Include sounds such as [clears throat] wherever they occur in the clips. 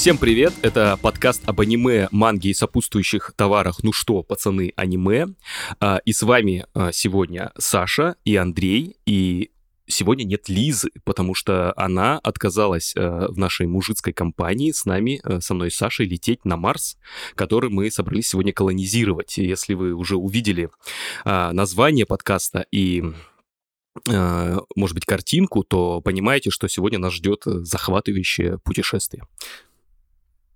Всем привет, это подкаст об аниме, манге и сопутствующих товарах «Ну что, пацаны, аниме». А, и с вами а, сегодня Саша и Андрей, и сегодня нет Лизы, потому что она отказалась э, в нашей мужицкой компании с нами, э, со мной и Сашей, лететь на Марс, который мы собрались сегодня колонизировать. Если вы уже увидели э, название подкаста и э, может быть, картинку, то понимаете, что сегодня нас ждет захватывающее путешествие.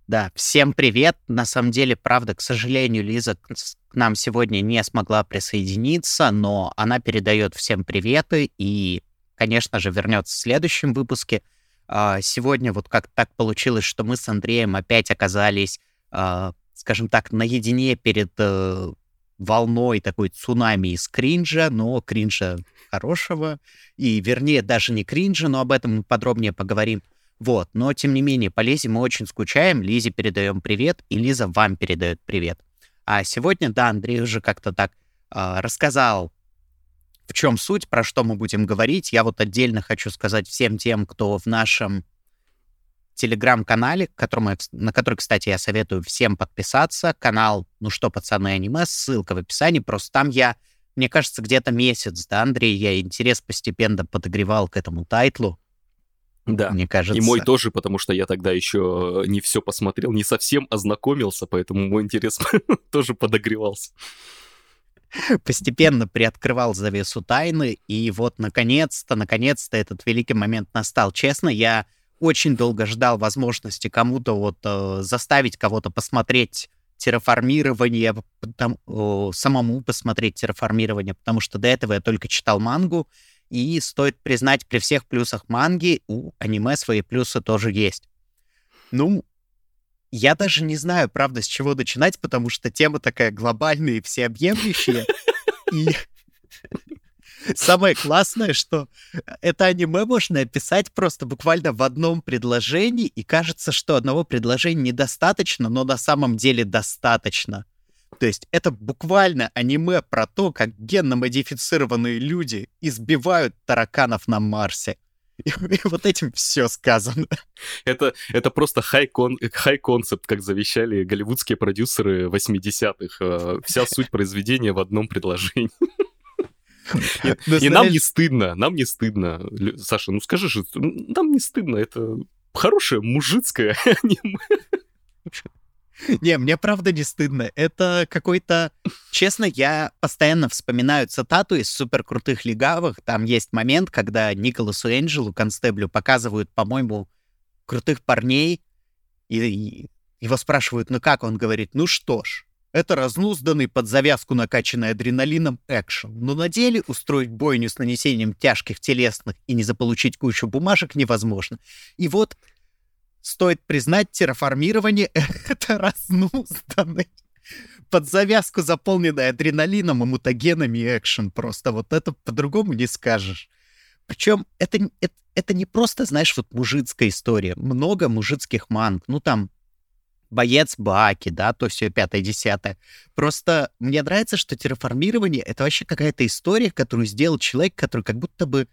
Да, всем привет. На самом деле, правда, к сожалению, Лиза к нам сегодня не смогла присоединиться, но она передает всем приветы и конечно же, вернется в следующем выпуске. А, сегодня вот как так получилось, что мы с Андреем опять оказались, а, скажем так, наедине перед э, волной такой цунами из кринжа, но кринжа хорошего, и вернее даже не кринжа, но об этом мы подробнее поговорим. Вот, но тем не менее, по Лизе мы очень скучаем, Лизе передаем привет, и Лиза вам передает привет. А сегодня, да, Андрей уже как-то так э, рассказал в чем суть, про что мы будем говорить. Я вот отдельно хочу сказать всем тем, кто в нашем телеграм-канале, на который, кстати, я советую всем подписаться. Канал «Ну что, пацаны, аниме», ссылка в описании. Просто там я, мне кажется, где-то месяц, да, Андрей, я интерес постепенно подогревал к этому тайтлу. Да, мне кажется. И мой тоже, потому что я тогда еще не все посмотрел, не совсем ознакомился, поэтому мой интерес [laughs] тоже подогревался постепенно приоткрывал завесу тайны, и вот наконец-то, наконец-то этот великий момент настал. Честно, я очень долго ждал возможности кому-то вот э, заставить кого-то посмотреть терраформирование, там, э, самому посмотреть терраформирование, потому что до этого я только читал мангу, и стоит признать, при всех плюсах манги у аниме свои плюсы тоже есть. Ну, я даже не знаю, правда, с чего начинать, потому что тема такая глобальная и всеобъемлющая. И самое классное, что это аниме можно описать просто буквально в одном предложении, и кажется, что одного предложения недостаточно, но на самом деле достаточно. То есть это буквально аниме про то, как генно-модифицированные люди избивают тараканов на Марсе. И, и вот этим все сказано. Это, это просто хай-концепт, как завещали голливудские продюсеры 80-х. Э, вся суть произведения в одном предложении. И, и нам не стыдно, нам не стыдно. Саша, ну скажи же, нам не стыдно, это хорошее мужицкое [laughs] аниме. [laughs] Не, мне правда не стыдно. Это какой-то... Честно, я постоянно вспоминаю цитату из суперкрутых легавых. Там есть момент, когда Николасу Энджелу, констеблю, показывают, по-моему, крутых парней, и его спрашивают, ну как? Он говорит, ну что ж, это разнузданный под завязку накачанный адреналином экшен. Но на деле устроить бойню с нанесением тяжких телесных и не заполучить кучу бумажек невозможно. И вот стоит признать, терраформирование — это разнузданный под завязку заполненный адреналином и мутагенами экшен просто. Вот это по-другому не скажешь. Причем это, это, это не просто, знаешь, вот мужицкая история. Много мужицких манг. Ну, там, боец Баки, да, то все пятое-десятое. Просто мне нравится, что терраформирование — это вообще какая-то история, которую сделал человек, который как будто бы,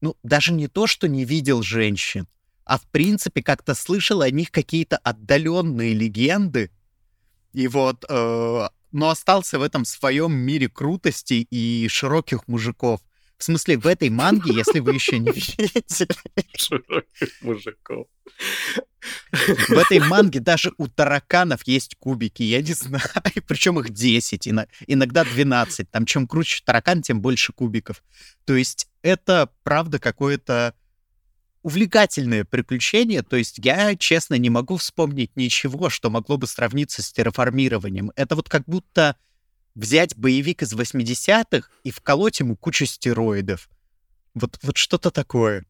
ну, даже не то, что не видел женщин, а в принципе как-то слышал о них какие-то отдаленные легенды. И вот, э, но остался в этом своем мире крутости и широких мужиков. В смысле, в этой манге, если вы еще не видели... [laughs] Широких мужиков. В этой манге даже у тараканов есть кубики, я не знаю. Причем их 10, иногда 12. Там чем круче таракан, тем больше кубиков. То есть это, правда, какое-то увлекательное приключение, то есть я, честно, не могу вспомнить ничего, что могло бы сравниться с терраформированием. Это вот как будто взять боевик из 80-х и вколоть ему кучу стероидов. Вот, вот что-то такое.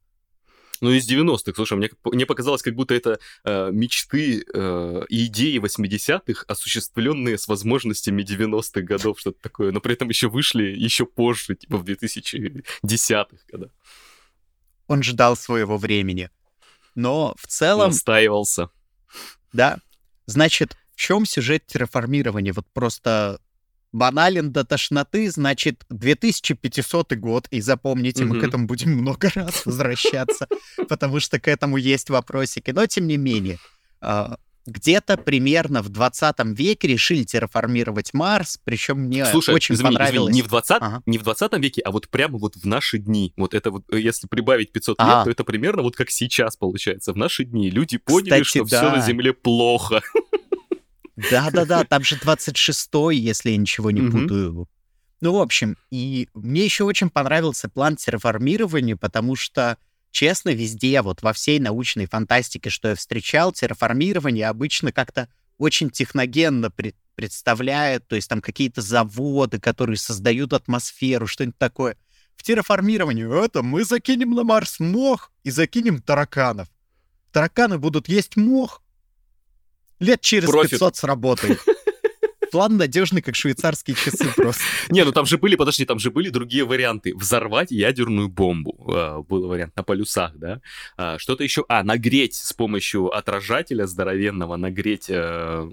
Ну, из 90-х, слушай, мне, мне показалось, как будто это э, мечты э, идеи 80-х, осуществленные с возможностями 90-х годов, что-то такое, но при этом еще вышли еще позже, типа в 2010-х, когда он ждал своего времени. Но в целом... Настаивался. Да. Значит, в чем сюжет терраформирования? Вот просто банален до тошноты, значит, 2500 год, и запомните, мы к этому будем много раз возвращаться, [laughs] потому что к этому есть вопросики. Но, тем не менее, э, где-то примерно в 20 веке решили терраформировать Марс, причем мне Слушай, очень извини, понравилось. извини, не в 20, Ага. не в 20 веке, а вот прямо вот в наши дни. Вот это вот, э, если прибавить 500 лет, А. то это примерно вот как сейчас получается. В наши дни люди поняли, Кстати, что все на да. Земле плохо. Да-да-да, [laughs] там же 26-й, если я ничего не путаю. Ну, в общем, и мне еще очень понравился план терраформирования, потому что, честно, везде, вот во всей научной фантастике, что я встречал, терраформирование обычно как-то очень техногенно пред- представляет, то есть там какие-то заводы, которые создают атмосферу, что-нибудь такое. В терраформировании это мы закинем на Марс мох и закинем тараканов. Тараканы будут есть мох, лет через Профит. 500 сработает. [laughs] План надежный, как швейцарские часы просто. Не, ну там же были, подожди, там же были другие варианты. Взорвать ядерную бомбу. А, Был вариант на полюсах, да. А, Что-то еще... А, нагреть с помощью отражателя здоровенного, нагреть... э,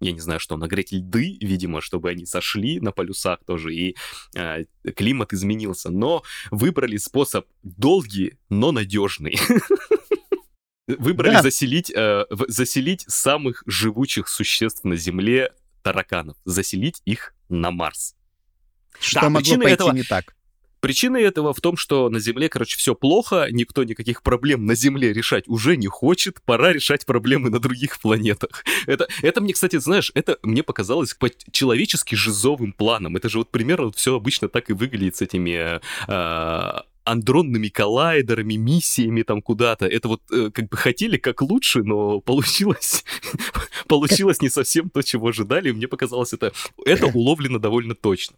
Я не знаю что, нагреть льды, видимо, чтобы они сошли на полюсах тоже, и э, климат изменился. Но выбрали способ долгий, но надежный. [laughs] Выбрали Да. заселить, э, заселить самых живучих существ на Земле тараканов, заселить их на Марс. Что Да, могло пойти этого- не так? Причина этого в том, что на Земле, короче, все плохо, никто никаких проблем на Земле решать уже не хочет, пора решать проблемы на других планетах. Это, это мне, кстати, знаешь, это мне показалось по-человечески жизовым планом. Это же вот примерно вот все обычно так и выглядит с этими э, андронными коллайдерами, миссиями там куда-то. Это вот э, как бы хотели как лучше, но [laughs] получилось, получилось не совсем то, чего ожидали. Мне показалось, это, это уловлено довольно точно.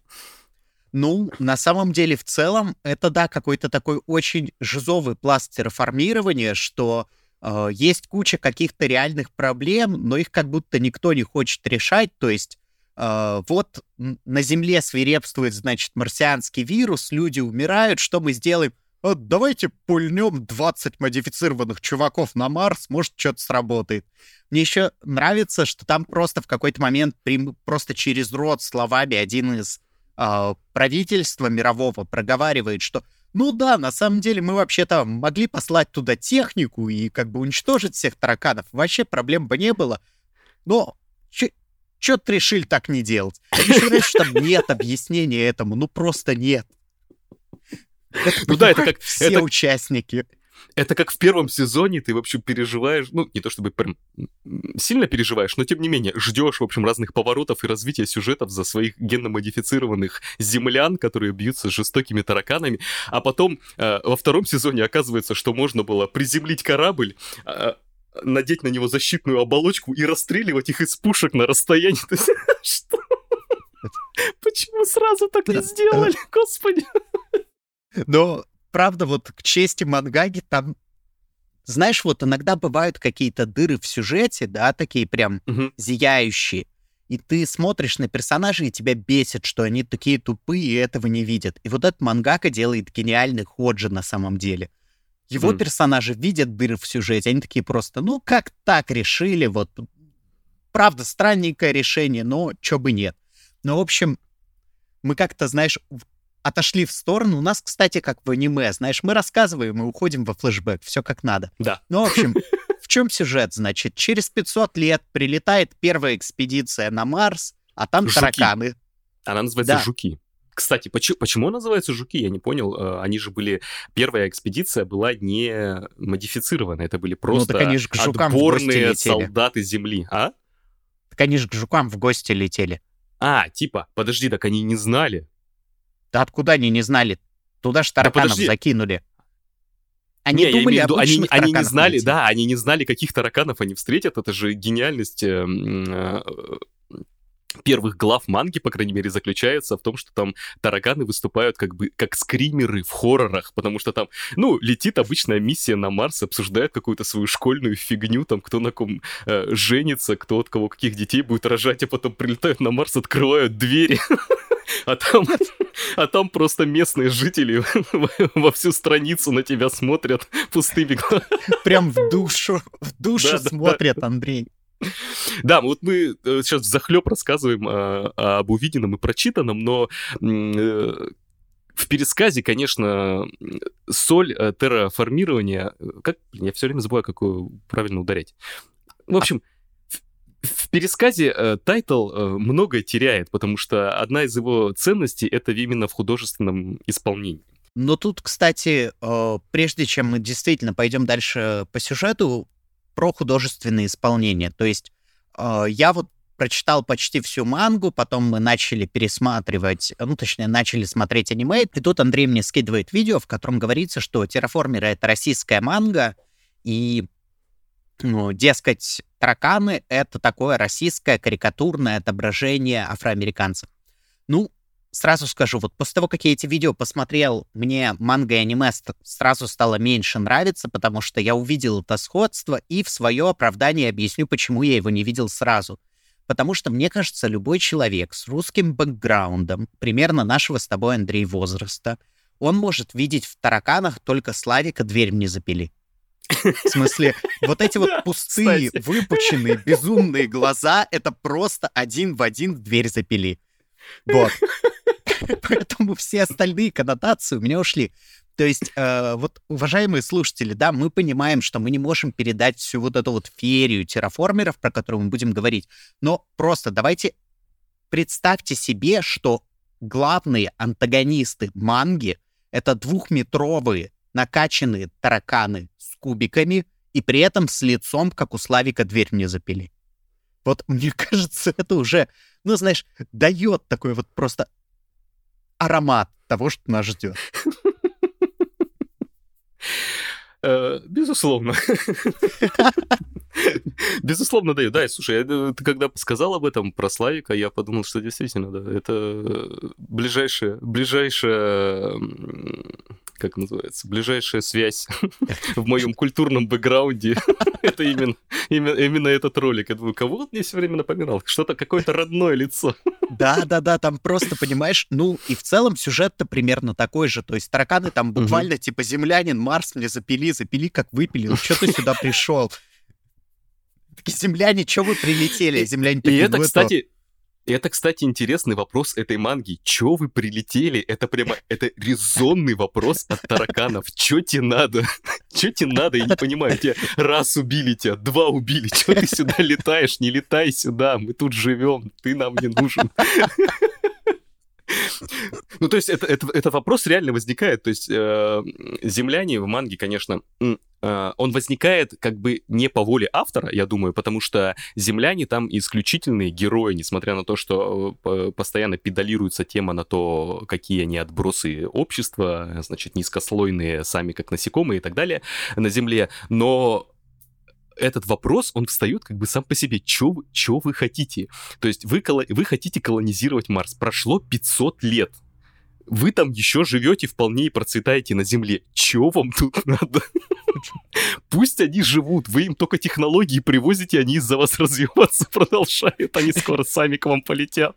Ну, на самом деле, в целом, это, да, какой-то такой очень жизовый пласт терраформирования, что э, есть куча каких-то реальных проблем, но их как будто никто не хочет решать. То есть вот м, на Земле свирепствует, значит, марсианский вирус, люди умирают, что мы сделаем? «А, давайте пульнем 20 модифицированных чуваков на Марс, может, что-то сработает. Мне еще нравится, что там просто в какой-то момент просто через рот словами один из а, правительства мирового проговаривает, что ну да, на самом деле мы вообще-то могли послать туда технику и как бы уничтожить всех тараканов. Вообще проблем бы не было. Но что ты решили так не делать? Считаешь, что там нет объяснения этому? Ну просто нет. Это Ну да, это как- все это- участники. это как в первом сезоне ты, в общем, переживаешь, ну, не то чтобы прям сильно переживаешь, но тем не менее, ждешь, в общем, разных поворотов и развития сюжетов за своих генно-модифицированных землян, которые бьются с жестокими тараканами, а потом э, во втором сезоне оказывается, что можно было приземлить корабль, э, надеть на него защитную оболочку и расстреливать их из пушек на расстоянии. [laughs] Что? Почему сразу так не сделали, господи? Но, правда, вот к чести Мангаги там... Знаешь, вот иногда бывают какие-то дыры в сюжете, да, такие прям зияющие. И ты смотришь на персонажей, и тебя бесит, что они такие тупые и этого не видят. И вот этот мангака делает гениальный ход же на самом деле. Его Мгм. персонажи видят дыры в сюжете, они такие просто, ну как так решили, вот. Правда, странненькое решение, но чё бы нет. Ну, в общем, мы как-то, знаешь, отошли в сторону. У нас, кстати, как в аниме, знаешь, мы рассказываем и уходим во флешбэк, все как надо. Да. Ну, в общем, в чем сюжет? Значит, через 500 лет прилетает первая экспедиция на Марс, а там Жуки. тараканы. Она называется Да. «Жуки». Кстати, почему, почему она называется «Жуки», я не понял. Э, Они же были... Первая экспедиция была не модифицирована, это были просто Ну, так они же к жукам отборные солдаты Земли. А? Так они же к жукам в гости летели. А, типа, подожди, так они не знали. Да откуда они не знали? Туда же тараканов подожди. закинули. Они Не, я думали в виду, они, они не знали, найти. да, они не знали, каких тараканов они встретят. Это же гениальность э, м, э, первых глав манги, по крайней мере, заключается в том, что там тараканы выступают как бы как скримеры в хоррорах, потому что там, ну, летит обычная миссия на Марс, обсуждает какую-то свою школьную фигню, там, кто на ком э, женится, кто от кого каких детей будет рожать, а потом прилетают на Марс, открывают двери, [laughs] а там, а там просто местные жители [laughs] во всю страницу на тебя смотрят пустыми глазами. Прям в душу, в душу Да, да, да. смотрят, Андрей. [laughs] Да, вот мы э, сейчас взахлеб рассказываем э, об увиденном и прочитанном, но э, в пересказе, конечно, соль э, терраформирования... э, Как, блин, я все время забываю, какую правильно ударять. В общем, в пересказе э, тайтл э, многое теряет, потому что одна из его ценностей это именно в художественном исполнении. Но тут, кстати, э, прежде чем мы действительно пойдем дальше по сюжету, про художественное исполнение. То есть э, я вот прочитал почти всю мангу, потом мы начали пересматривать, ну, точнее, начали смотреть аниме, и тут Андрей мне скидывает видео, в котором говорится, что «Терраформеры» — это российская манга, и, ну, дескать, тараканы — это такое российское карикатурное отображение афроамериканцев. Ну, сразу скажу, вот после того, как я эти видео посмотрел, мне манга и аниме сразу стало меньше нравиться, потому что я увидел это сходство и в свое оправдание объясню, почему я его не видел сразу. Потому что, мне кажется, любой человек с русским бэкграундом, примерно нашего с тобой, Андрей, возраста, он может видеть в тараканах только Славика «Дверь мне запили». В смысле, вот эти вот пустые, выпученные, безумные глаза — это просто один в один в дверь запили. Вот. Поэтому все остальные коннотации у меня ушли. То есть, э, вот, уважаемые слушатели, да, мы понимаем, что мы не можем передать всю вот эту вот ферию терраформеров, про которую мы будем говорить, но просто давайте представьте себе, что главные антагонисты манги — это двухметровые накачанные тараканы с кубиками и при этом с лицом, как у Славика дверь мне запили. Вот мне [laughs] кажется, это уже, ну, знаешь, дает такой вот просто аромат того, что нас ждет. Э, безусловно. [laughs] Безусловно, даю. Да, слушай, э, ты когда сказал об этом про Славика, я подумал, что действительно, да, это ближайшая, ближайшая как называется, ближайшая связь [laughs] в моем культурном бэкграунде. [laughs] Это именно, именно, именно этот ролик. Я думаю, кого он мне все время напоминал? Что-то, какое-то родное лицо. Да-да-да, там просто, понимаешь, ну и в целом сюжет-то примерно такой же. То есть тараканы там буквально типа землянин, Марс мне запили, запили, как выпили. Ну что ты сюда пришел? Такие земляне, что вы прилетели? Земляне такие, И это, «Ну, кстати, это, кстати, интересный вопрос этой манги. Чё вы прилетели? Это прямо, это резонный вопрос от тараканов. Чё тебе надо? [laughs] Чё тебе надо? Я не понимаю. Тебя раз убили тебя, два убили. Чё ты сюда летаешь? Не летай сюда. Мы тут живем. Ты нам не нужен. [laughs] Ну, то есть, это, это, этот вопрос реально возникает. То есть, э, земляне в манге, конечно, э, он возникает как бы не по воле автора, я думаю, потому что земляне там исключительные герои, несмотря на то, что э, постоянно педалируется тема на то, какие они отбросы общества, значит, низкослойные сами как насекомые и так далее на Земле. Но этот вопрос, он встает как бы сам по себе. Чё, чё вы хотите? То есть вы, вы хотите колонизировать Марс. Прошло 500 лет. Вы там еще живете вполне и процветаете на Земле. Чё вам тут [laughs] надо? Пусть они живут, вы им только технологии привозите, они из-за вас [laughs] развиваться продолжают, они скоро сами к вам полетят.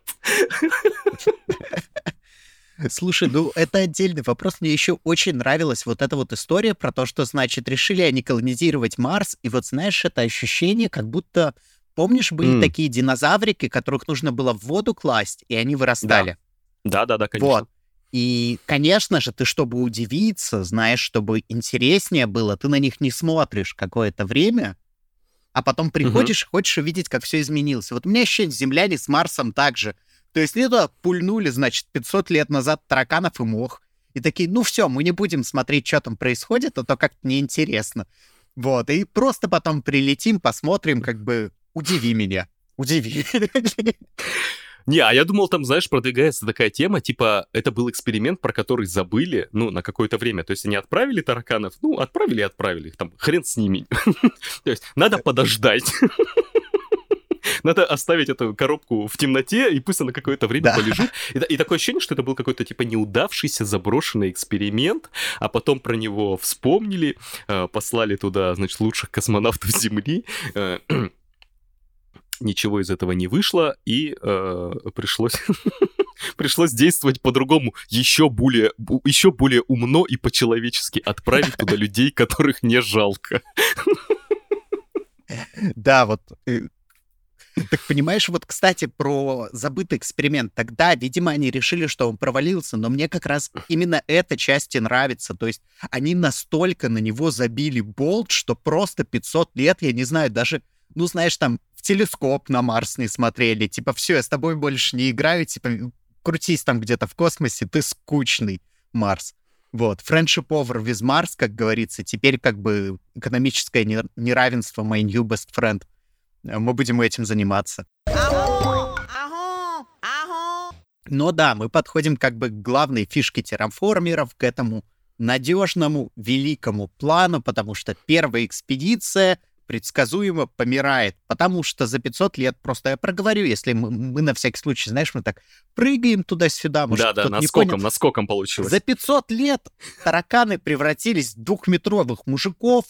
Слушай, ну это отдельный вопрос. Мне еще очень нравилась вот эта вот история про то, что, значит, решили они колонизировать Марс, и вот знаешь, это ощущение, как будто, помнишь, были mm. такие динозаврики, которых нужно было в воду класть, и они вырастали. Да, да, да, конечно. Вот. И, конечно же, ты, чтобы удивиться, знаешь, чтобы интереснее было, ты на них не смотришь какое-то время, а потом приходишь, угу. хочешь увидеть, как все изменилось. Вот у меня ощущение, Земляне с Марсом также. То есть туда пульнули, значит, 500 лет назад тараканов и мох. И такие, ну все, мы не будем смотреть, что там происходит, а то как-то неинтересно. Вот, и просто потом прилетим, посмотрим, как бы, удиви меня, удиви. Не, а я думал, там, знаешь, продвигается такая тема, типа, это был эксперимент, про который забыли, ну, на какое-то время. То есть они отправили тараканов, ну, отправили и отправили их, там, хрен с ними. [laughs] То есть надо подождать. [laughs] Надо оставить эту коробку в темноте, и пусть она какое-то время да. полежит. И, и такое ощущение, что это был какой-то типа неудавшийся заброшенный эксперимент, а потом про него вспомнили, э, послали туда, значит, лучших космонавтов [laughs] Земли. Э, [clears throat] ничего из этого не вышло, и э, пришлось [laughs] пришлось действовать по-другому, еще более, еще более умно и по-человечески отправить туда людей, которых не жалко. Да, вот э, [laughs] так понимаешь, вот, кстати, про забытый эксперимент. Тогда, видимо, они решили, что он провалился, но мне как раз именно эта часть и нравится. То есть они настолько на него забили болт, что просто 500 лет, я не знаю, даже ну, знаешь, там, в телескоп на Марс не смотрели, типа, все, я с тобой больше не играю, типа, крутись там где-то в космосе, ты скучный, Марс. Вот, friendship over with Mars, как говорится, теперь как бы экономическое неравенство, my new best friend. Мы будем этим заниматься. Но да, мы подходим как бы к главной фишке терраформеров, к этому надежному, великому плану, потому что первая экспедиция предсказуемо помирает, потому что за 500 лет, просто я проговорю, если мы, мы на всякий случай, знаешь, мы так прыгаем туда-сюда. Да-да, наскоком, наскоком получилось. За 500 лет тараканы превратились в двухметровых мужиков,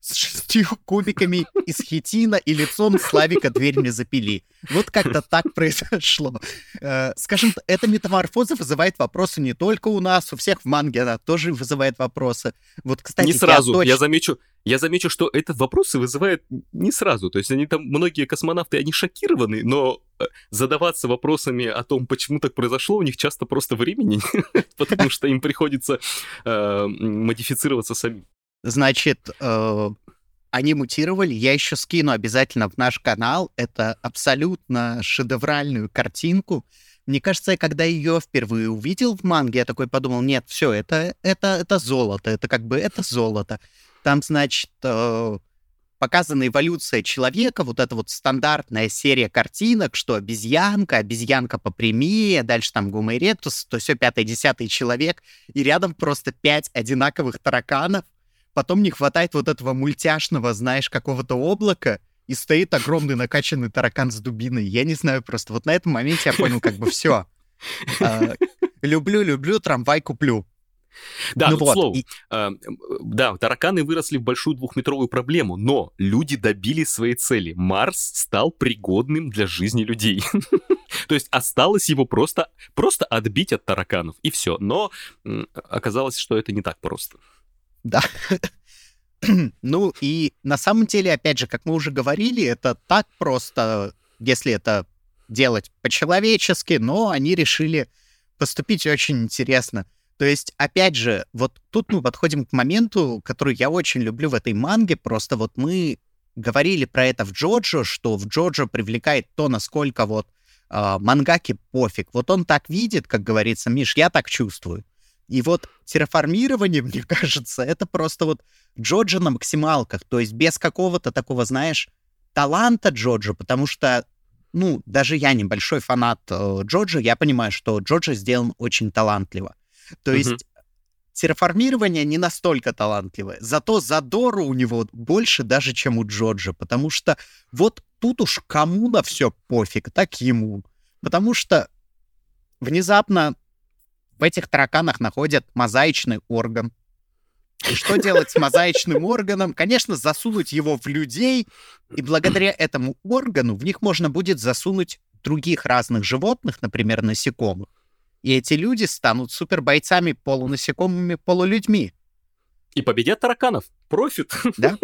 с шестью кубиками из хитина и лицом Славика дверь не запили. Вот как-то так произошло. Э, скажем, эта метаморфоза вызывает вопросы не только у нас, у всех в манге она тоже вызывает вопросы. Вот, кстати, не сразу. Я, точно... я замечу, я замечу, что этот вопрос вызывает не сразу. То есть они там, многие космонавты, они шокированы, но э, задаваться вопросами о том, почему так произошло, у них часто просто времени [laughs] потому что им приходится э, модифицироваться самим. Значит, э, они мутировали. Я еще скину обязательно в наш канал. Это абсолютно шедевральную картинку. Мне кажется, я когда ее впервые увидел в манге, я такой подумал, нет, все, это, это, это золото, это как бы это золото. Там, значит, э, показана эволюция человека, вот эта вот стандартная серия картинок, что обезьянка, обезьянка попрямее, дальше там Гомо эректус, то все пятый, десятый человек, и рядом просто пять одинаковых тараканов, потом не хватает вот этого мультяшного, знаешь, какого-то облака, и стоит огромный накачанный таракан с дубиной. Я не знаю просто. Вот на этом моменте я понял, как бы [laughs] все. А, люблю, люблю, трамвай куплю. Да, ну, вот, слову, и... э, да, тараканы выросли в большую двухметровую проблему, но люди добились своей цели. Марс стал пригодным для жизни людей. [laughs] То есть осталось его просто, просто отбить от тараканов, и все. Но оказалось, что это не так просто. Да. [clears throat] ну и на самом деле, опять же, как мы уже говорили, это так просто, если это делать по-человечески, но они решили поступить очень интересно. То есть, опять же, вот тут мы подходим к моменту, который я очень люблю в этой манге, просто вот мы говорили про это в Джоджо, что в Джоджо привлекает то, насколько вот э, мангаки пофиг. Вот он так видит, как говорится, Миш, я так чувствую. И вот терраформирование, [laughs] мне кажется, это просто вот Джоджа на максималках, то есть без какого-то такого, знаешь, таланта Джоджа, потому что, ну, даже я небольшой фанат э, Джоджа, я понимаю, что Джоджа сделан очень талантливо. То есть mm-hmm. терраформирование не настолько талантливое, зато задору у него больше даже, чем у Джоджа, потому что вот тут уж кому на все пофиг, так ему. Потому что внезапно в этих тараканах находят мозаичный орган. И что делать с мозаичным органом? Конечно, засунуть его в людей, и благодаря этому органу в них можно будет засунуть других разных животных, например, насекомых. И эти люди станут супербойцами, полунасекомыми, полулюдьми. И победят тараканов. Профит. Да.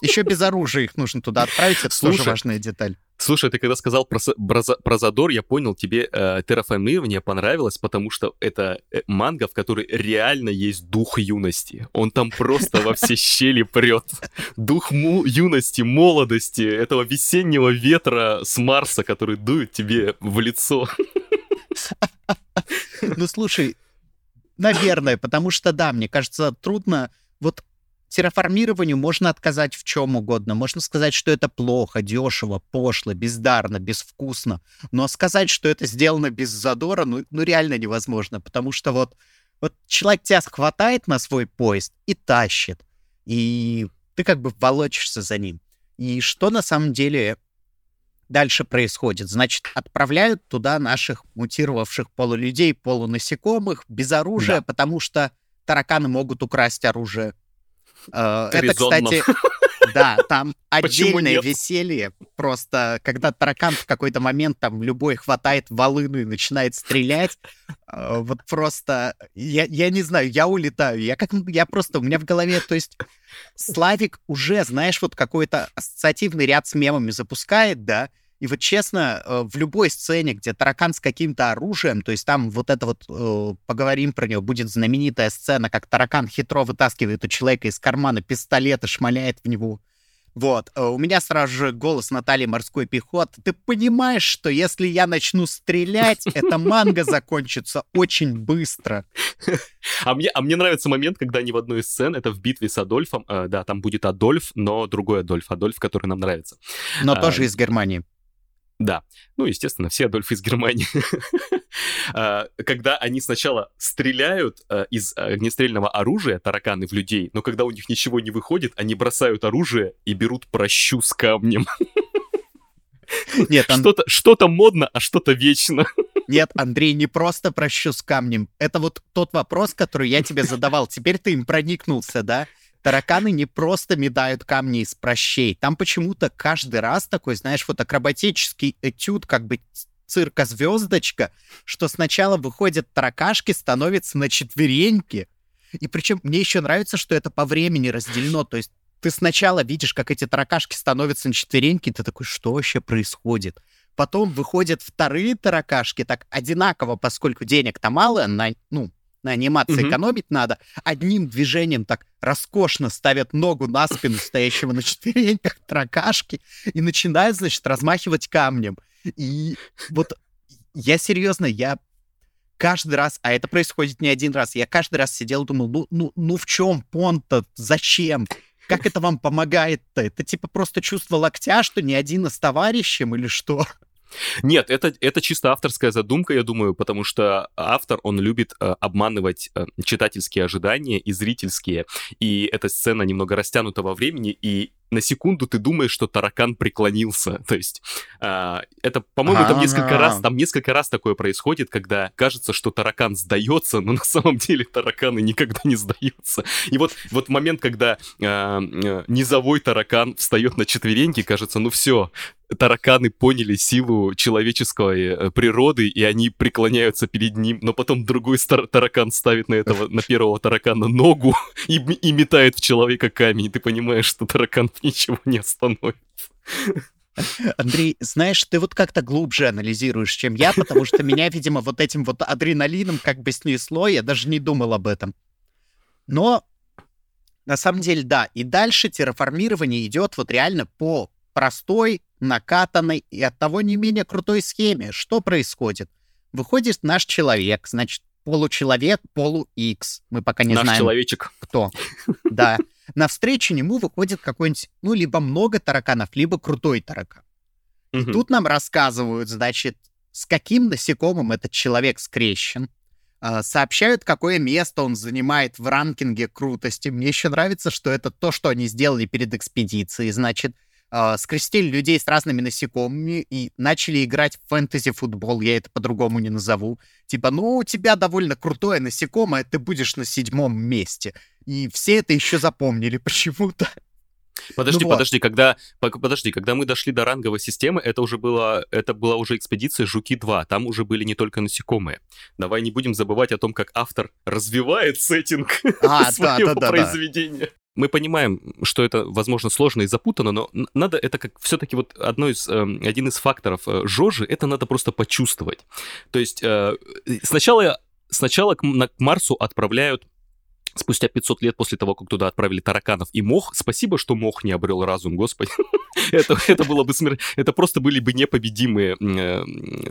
Еще без оружия их нужно туда отправить, это Слушай, тоже важная деталь. Слушай, ты когда сказал про, про, про Задор, я понял, тебе э, терраформирование понравилось, потому что это э, манга, в которой реально есть дух юности. Он там просто во все щели прет. Дух юности, молодости, этого весеннего ветра с Марса, который дует тебе в лицо. Ну, слушай, наверное, потому что, да, мне кажется, трудно... Вот терраформированию можно отказать в чем угодно. Можно сказать, что это плохо, дешево, пошло, бездарно, безвкусно. Но сказать, что это сделано без задора, ну, ну реально невозможно. Потому что вот, вот человек тебя хватает на свой поезд и тащит. И ты как бы волочишься за ним. И что на самом деле дальше происходит? Значит, отправляют туда наших мутировавших полулюдей, полунасекомых без оружия, да. потому что тараканы могут украсть оружие Э, это, кстати, [laughs] да, там отдельное веселье. Просто, когда таракан в какой-то момент там любой хватает волыну и начинает стрелять, э, вот просто, я, я не знаю, я улетаю. Я как, я просто, у меня в голове, то есть, Славик уже, знаешь, вот какой-то ассоциативный ряд с мемами запускает, да, и вот честно, э, в любой сцене, где таракан с каким-то оружием, то есть там вот это вот, э, поговорим про нее, будет знаменитая сцена, как таракан хитро вытаскивает у человека из кармана пистолет и шмаляет в него. Вот, э, у меня сразу же голос Натальи морской пехоты. Ты понимаешь, что если я начну стрелять, эта манга [laughs] закончится очень быстро. А мне, а мне нравится момент, когда они в одной из сцен, это в битве с Адольфом, э, да, там будет Адольф, но другой Адольф, Адольф, который нам нравится. Но а, тоже из Германии. Да, ну, естественно, все Адольфы из Германии. [laughs] А, когда они сначала стреляют э, из огнестрельного оружия, тараканы в людей, но когда у них ничего не выходит, они бросают оружие и берут прощу с камнем. [laughs] Нет, он... что-то, что-то модно, а что-то вечно. [laughs] Нет, Андрей, не просто прощу с камнем. Это вот тот вопрос, который я тебе задавал. Теперь ты им проникнулся, да? Тараканы не просто медают камни из прощей. Там почему-то каждый раз такой, знаешь, вот акробатический этюд, как бы цирка звездочка, что сначала выходят таракашки, становятся на четвереньки. И причем мне еще нравится, что это по времени разделено. То есть ты сначала видишь, как эти таракашки становятся на четвереньки, и ты такой, что вообще происходит? Потом выходят вторые таракашки, так одинаково, поскольку денег-то мало, на, ну, на анимации mm-hmm. экономить надо, одним движением так роскошно ставят ногу на спину стоящего на четвереньках таракашки и начинают, значит, размахивать камнем. И вот я серьезно, я каждый раз, а это происходит не один раз, я каждый раз сидел и думал, ну, ну, ну в чем понт-то, зачем? Как это вам помогает-то? Это типа просто чувство локтя, что не один, с товарищем или что? Нет, это, это чисто авторская задумка, я думаю, потому что автор, он любит э, обманывать э, читательские ожидания и зрительские, и эта сцена немного растянута во времени, и на секунду ты думаешь, что таракан преклонился. [laughs] То есть э, это, по-моему, там несколько раз, там несколько раз такое происходит, когда кажется, что таракан сдается, но [laughs] на самом деле тараканы никогда не сдаются. И вот, вот момент, когда э, э, низовой таракан встает на четвереньки, кажется, ну все, тараканы поняли силу человеческой э, природы, и они преклоняются перед ним, но потом другой таракан ставит на этого, на первого таракана ногу [laughs] и, и метает в человека камень, и ты понимаешь, что таракан [laughs] ничего не остановит. Андрей, знаешь, ты вот как-то глубже анализируешь, чем я, потому что меня, видимо, вот этим вот адреналином как бы снесло, я даже не думал об этом. Но на самом деле, да, и дальше терраформирование идет вот реально по простой, накатанной и от того не менее крутой схеме. Что происходит? Выходит наш человек, значит, получеловек, полу-X. Мы пока не наш знаем, человечек. кто. Да навстречу нему выходит какой-нибудь, ну, либо много тараканов, либо крутой таракан. И тут нам рассказывают, значит, с каким насекомым этот человек скрещен, а, сообщают, какое место он занимает в ранкинге крутости. Мне еще нравится, что это то, что они сделали перед экспедицией. Значит, э, скрестили людей с разными насекомыми и начали играть в фэнтези-футбол, я это по-другому не назову. Типа, ну, у тебя довольно крутое насекомое, ты будешь на седьмом месте. И все это еще запомнили [laughs] почему-то. Подожди, ну подожди, вот. когда подожди, когда мы дошли до ранговой системы, это уже было, это была уже экспедиция Жуки 2. Там уже были не только насекомые. Давай не будем забывать о том, как автор развивает сеттинг [laughs] а, своего да, да, произведения. Да мы понимаем, что это, возможно, сложно и запутано, но надо это как все-таки вот одно из, э, один из факторов э, Жожи, это надо просто почувствовать. То есть э, сначала, сначала к, на, к Марсу отправляют спустя 500 лет после того, как туда отправили тараканов и мох. Спасибо, что мох не обрел разум, господи. [laughs] это, это было бы смерть. Это просто были бы непобедимые э,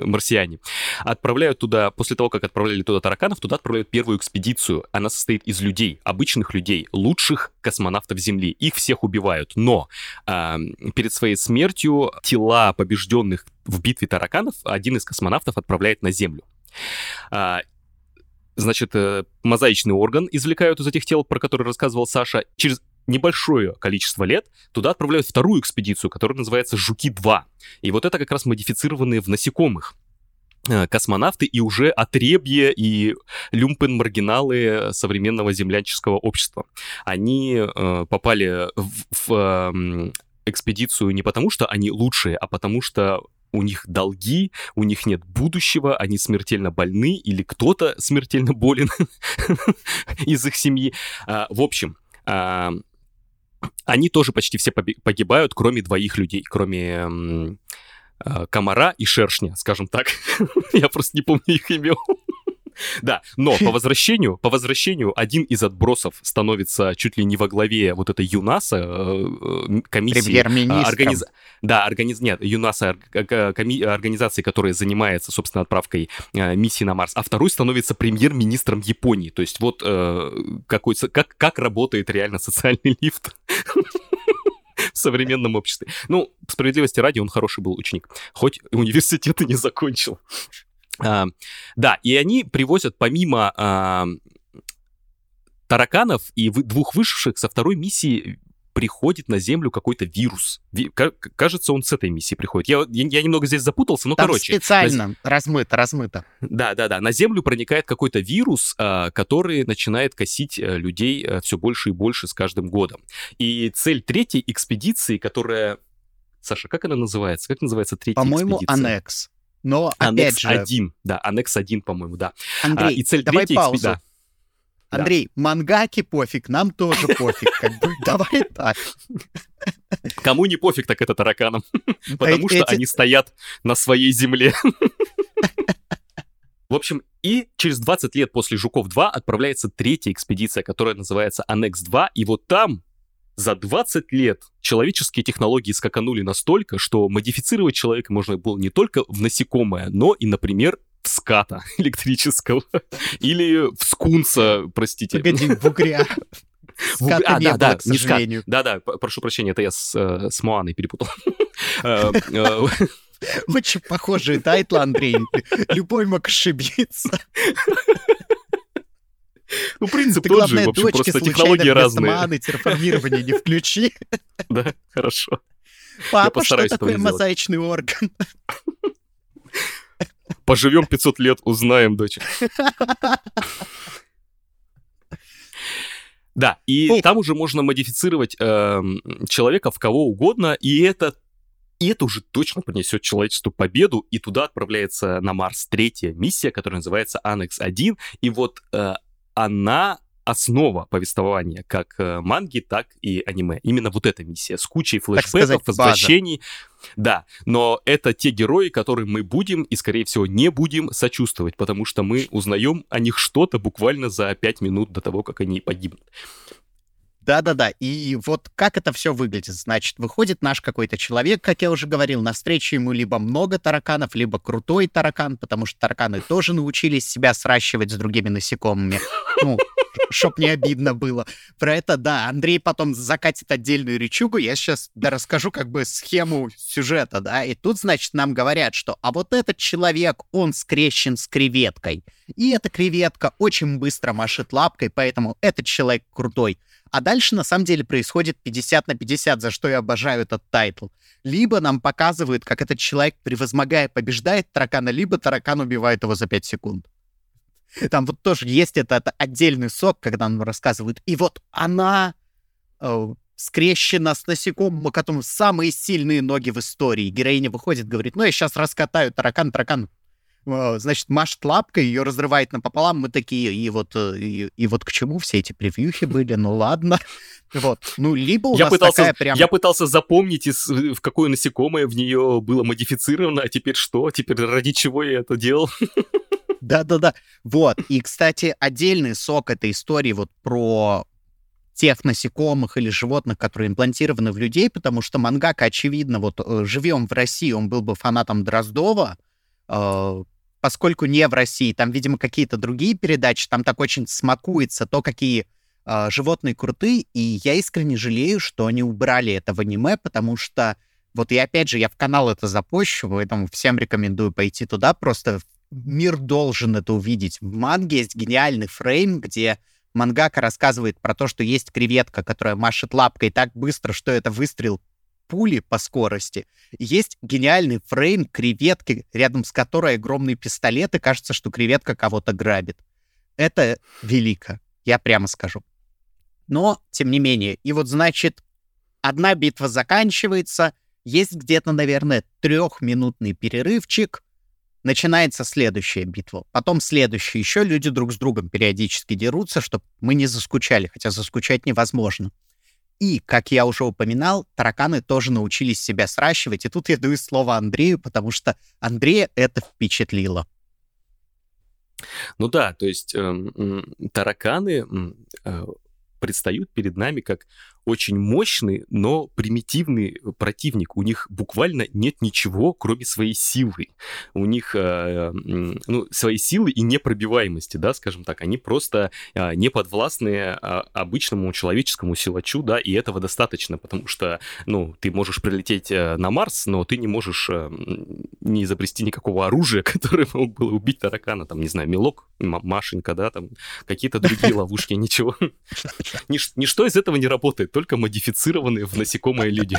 марсиане. Отправляют туда, после того, как отправляли туда тараканов, туда отправляют первую экспедицию. Она состоит из людей, обычных людей, лучших космонавтов Земли. Их всех убивают. Но э, перед своей смертью тела побежденных в битве тараканов один из космонавтов отправляет на Землю. Значит, э, мозаичный орган извлекают из этих тел, про который рассказывал Саша. Через небольшое количество лет туда отправляют вторую экспедицию, которая называется «Жуки-2». И вот это как раз модифицированные в насекомых э, космонавты и уже отребье и люмпен-маргиналы современного землянческого общества. Они э, попали в, в э, экспедицию не потому, что они лучшие, а потому что у них долги, у них нет будущего, они смертельно больны или кто-то смертельно болен [laughs] из их семьи. А, в общем, а, они тоже почти все погибают, кроме двоих людей, кроме а, комара и шершня, скажем так. [laughs] Я просто не помню их имен. Да, но по [laughs] возвращению, по возвращению один из отбросов становится чуть ли не во главе вот этой ЮНАСа, э, э, комиссии... Организ... Да, организ... нет, ЮНАСа, коми... организации, которая занимается, собственно, отправкой миссии на Марс, а второй становится премьер-министром Японии. То есть вот какой... как, как работает реально социальный лифт [laughs] в современном обществе. Ну, справедливости ради, он хороший был ученик, хоть университет и не закончил. А, да, и они привозят помимо а, тараканов и двух вышедших со второй миссии приходит на Землю какой-то вирус. Ви- кажется, он с этой миссии приходит. Я, я, я немного здесь запутался, но Там короче. специально на... размыто, размыто. Да, да, да. На Землю проникает какой-то вирус, а, который начинает косить а, людей а, все больше и больше с каждым годом. И цель третьей экспедиции, которая... Саша, как она называется? Как называется третья По-моему, экспедиция? Аннекс. Но опять же... 1, да, Аннекс 1, по-моему, да. Андрей, а, и цель давай паузу. экспедиции... Да. Андрей, да. мангаки пофиг, нам тоже пофиг. Как бы, [laughs] давай так. Кому не пофиг, так это тараканам. [laughs] Потому что они стоят на своей земле. [laughs] В общем, и через 20 лет после «Жуков-2» отправляется третья экспедиция, которая называется «Аннекс-2», и вот там за 20 лет человеческие технологии скаканули настолько, что модифицировать человека можно было не только в насекомое, но и, например, в ската [laughs] электрического. Или в скунса, простите. Погоди, в угря. [laughs] Ската а, да, было, да, к сожалению. Да, да, прошу прощения, это я с, э, с Моаной перепутал. [laughs] Э, э, Очень похожие тайтлы, Андрей. Любой мог ошибиться. Ну, принцип Ты, тот главное, же, в общем, просто технологии разные. Маны, терраформирование не включи. [laughs] Да, хорошо. Папа, что такое мозаичный орган? Поживем 500 лет, узнаем, дочь. Да, и О. там уже можно модифицировать э, человека в кого угодно, и это, и это уже точно принесет человечеству победу, и туда отправляется на Марс третья миссия, которая называется Аннекс-1, и вот э, она основа повествования как э, манги, так и аниме. Именно вот эта миссия с кучей флешбеков, возвращений. Да, но это те герои, которым мы будем и, скорее всего, не будем сочувствовать, потому что мы узнаем о них что-то буквально за пять минут до того, как они погибнут. Да-да-да. И вот как это все выглядит? Значит, выходит наш какой-то человек, как я уже говорил, на встречу ему либо много тараканов, либо крутой таракан, потому что тараканы тоже научились себя сращивать с другими насекомыми. Ну, чтоб не обидно было. Про это, да, Андрей потом закатит отдельную речугу, я сейчас да, расскажу как бы схему сюжета, да, и тут, значит, нам говорят, что а вот этот человек, он скрещен с креветкой, и эта креветка очень быстро машет лапкой, поэтому этот человек крутой. А дальше, на самом деле, происходит 50 на 50, за что я обожаю этот тайтл. Либо нам показывают, как этот человек, превозмогая, побеждает таракана, либо таракан убивает его за 5 секунд. Там вот тоже есть этот отдельный сок, когда нам рассказывают. И вот она э, скрещена с насекомым, у которого самые сильные ноги в истории. Героиня выходит, говорит, ну я сейчас раскатаю таракан, таракан значит, машет лапкой, ее разрывает напополам, мы такие, и вот, э, и, и вот к чему все эти превьюхи были, ну ладно. [laughs] Вот, ну, либо у я нас пытался, такая прям... Я пытался запомнить, из, в какое насекомое в нее было модифицировано, а теперь что? Теперь ради чего я это делал? [laughs] Да-да-да. Вот. И, кстати, отдельный сок этой истории вот про тех насекомых или животных, которые имплантированы в людей, потому что Мангака, очевидно, вот э, живем в России, он был бы фанатом Дроздова, э, поскольку не в России, там, видимо, какие-то другие передачи, там так очень смакуется то, какие э, животные крутые, и я искренне жалею, что они убрали это в аниме, потому что вот я опять же, я в канал это запущу, поэтому всем рекомендую пойти туда, просто мир должен это увидеть. В манге есть гениальный фрейм, где мангака рассказывает про то, что есть креветка, которая машет лапкой так быстро, что это выстрел пули по скорости. Есть гениальный фрейм креветки, рядом с которой огромный пистолет, и кажется, что креветка кого-то грабит. Это велико, я прямо скажу. Но, тем не менее, и вот, значит, одна битва заканчивается, есть где-то, наверное, трехминутный перерывчик, начинается следующая битва, потом следующая. Еще люди друг с другом периодически дерутся, чтобы мы не заскучали, хотя заскучать невозможно. И, как я уже упоминал, тараканы тоже научились себя сращивать. И тут я даю слово Андрею, потому что Андрея это впечатлило. Ну да, то есть э, тараканы э, предстают перед нами как очень мощный, но примитивный противник. У них буквально нет ничего, кроме своей силы. У них э, ну, своей силы и непробиваемости, да, скажем так. Они просто э, не подвластны а, обычному человеческому силачу, да, и этого достаточно, потому что, ну, ты можешь прилететь э, на Марс, но ты не можешь э, не изобрести никакого оружия, [laughs] которое мог было убить таракана, там, не знаю, мелок, Машенька, да, там, какие-то другие ловушки, ничего. [laughs] Ничто из этого не работает только модифицированные в насекомые люди.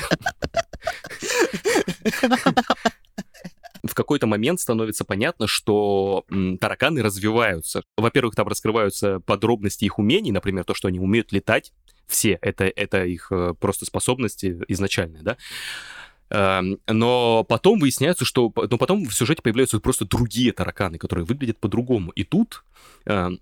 в какой-то момент становится понятно, что тараканы развиваются. Во-первых, там раскрываются подробности их умений, например, то, что они умеют летать. Все, это, это их э, просто способности изначальные, да. Эм, но потом выясняется, что... Но потом в сюжете появляются просто другие тараканы, которые выглядят по-другому. И тут эм,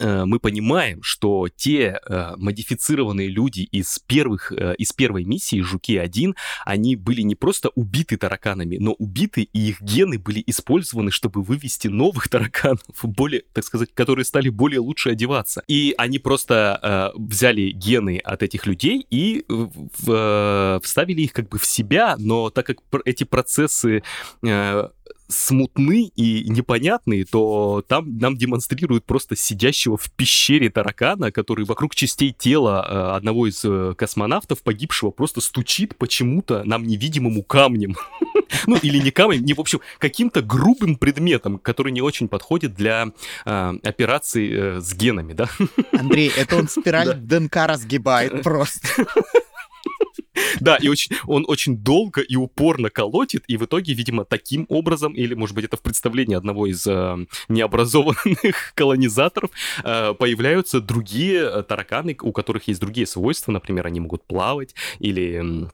мы понимаем, что те э, модифицированные люди из первых, э, из первой миссии Жуки-1, они были не просто убиты тараканами, но убиты, и их гены были использованы, чтобы вывести новых [laughs] тараканов, более, так сказать, которые стали более лучше одеваться. И они просто э, взяли гены от этих людей и в, э, вставили их как бы в себя, но так как эти процессы э, смутны и непонятные, то там нам демонстрируют просто сидящего в пещере таракана, который вокруг частей тела э, одного из э, космонавтов погибшего просто стучит почему-то нам невидимому камнем. [laughs] Ну, или не камнем, не, в общем, каким-то грубым предметом, который не очень подходит для э, операции с генами, да? Андрей, это он спираль ДНК разгибает [laughs] просто. [laughs] Да, и очень, он очень долго и упорно колотит, и в итоге, видимо, таким образом, или, может быть, это в представлении одного из э, необразованных [laughs] колонизаторов, э, появляются другие э, тараканы, у которых есть другие свойства, например, они могут плавать, или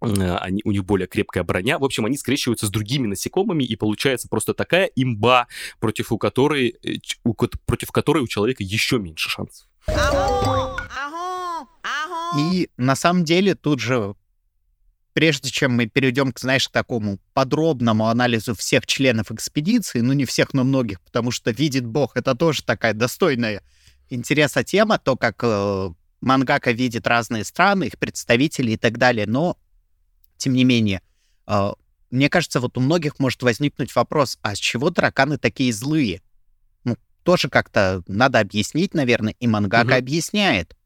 они, у них более крепкая броня. В общем, они скрещиваются с другими насекомыми, и получается просто такая имба, против, у которой, э, у, против которой у человека еще меньше шансов. И на самом деле тут же, прежде чем мы перейдем к, знаешь, такому подробному анализу всех членов экспедиции, ну не всех, но многих, потому что видит Бог, это тоже такая достойная интереса тема, то, как э, мангака видит разные страны, их представители и так далее, но, тем не менее, э, мне кажется, вот у многих может возникнуть вопрос, а с чего тараканы такие злые? Ну, тоже как-то надо объяснить, наверное, и мангака угу. объясняет.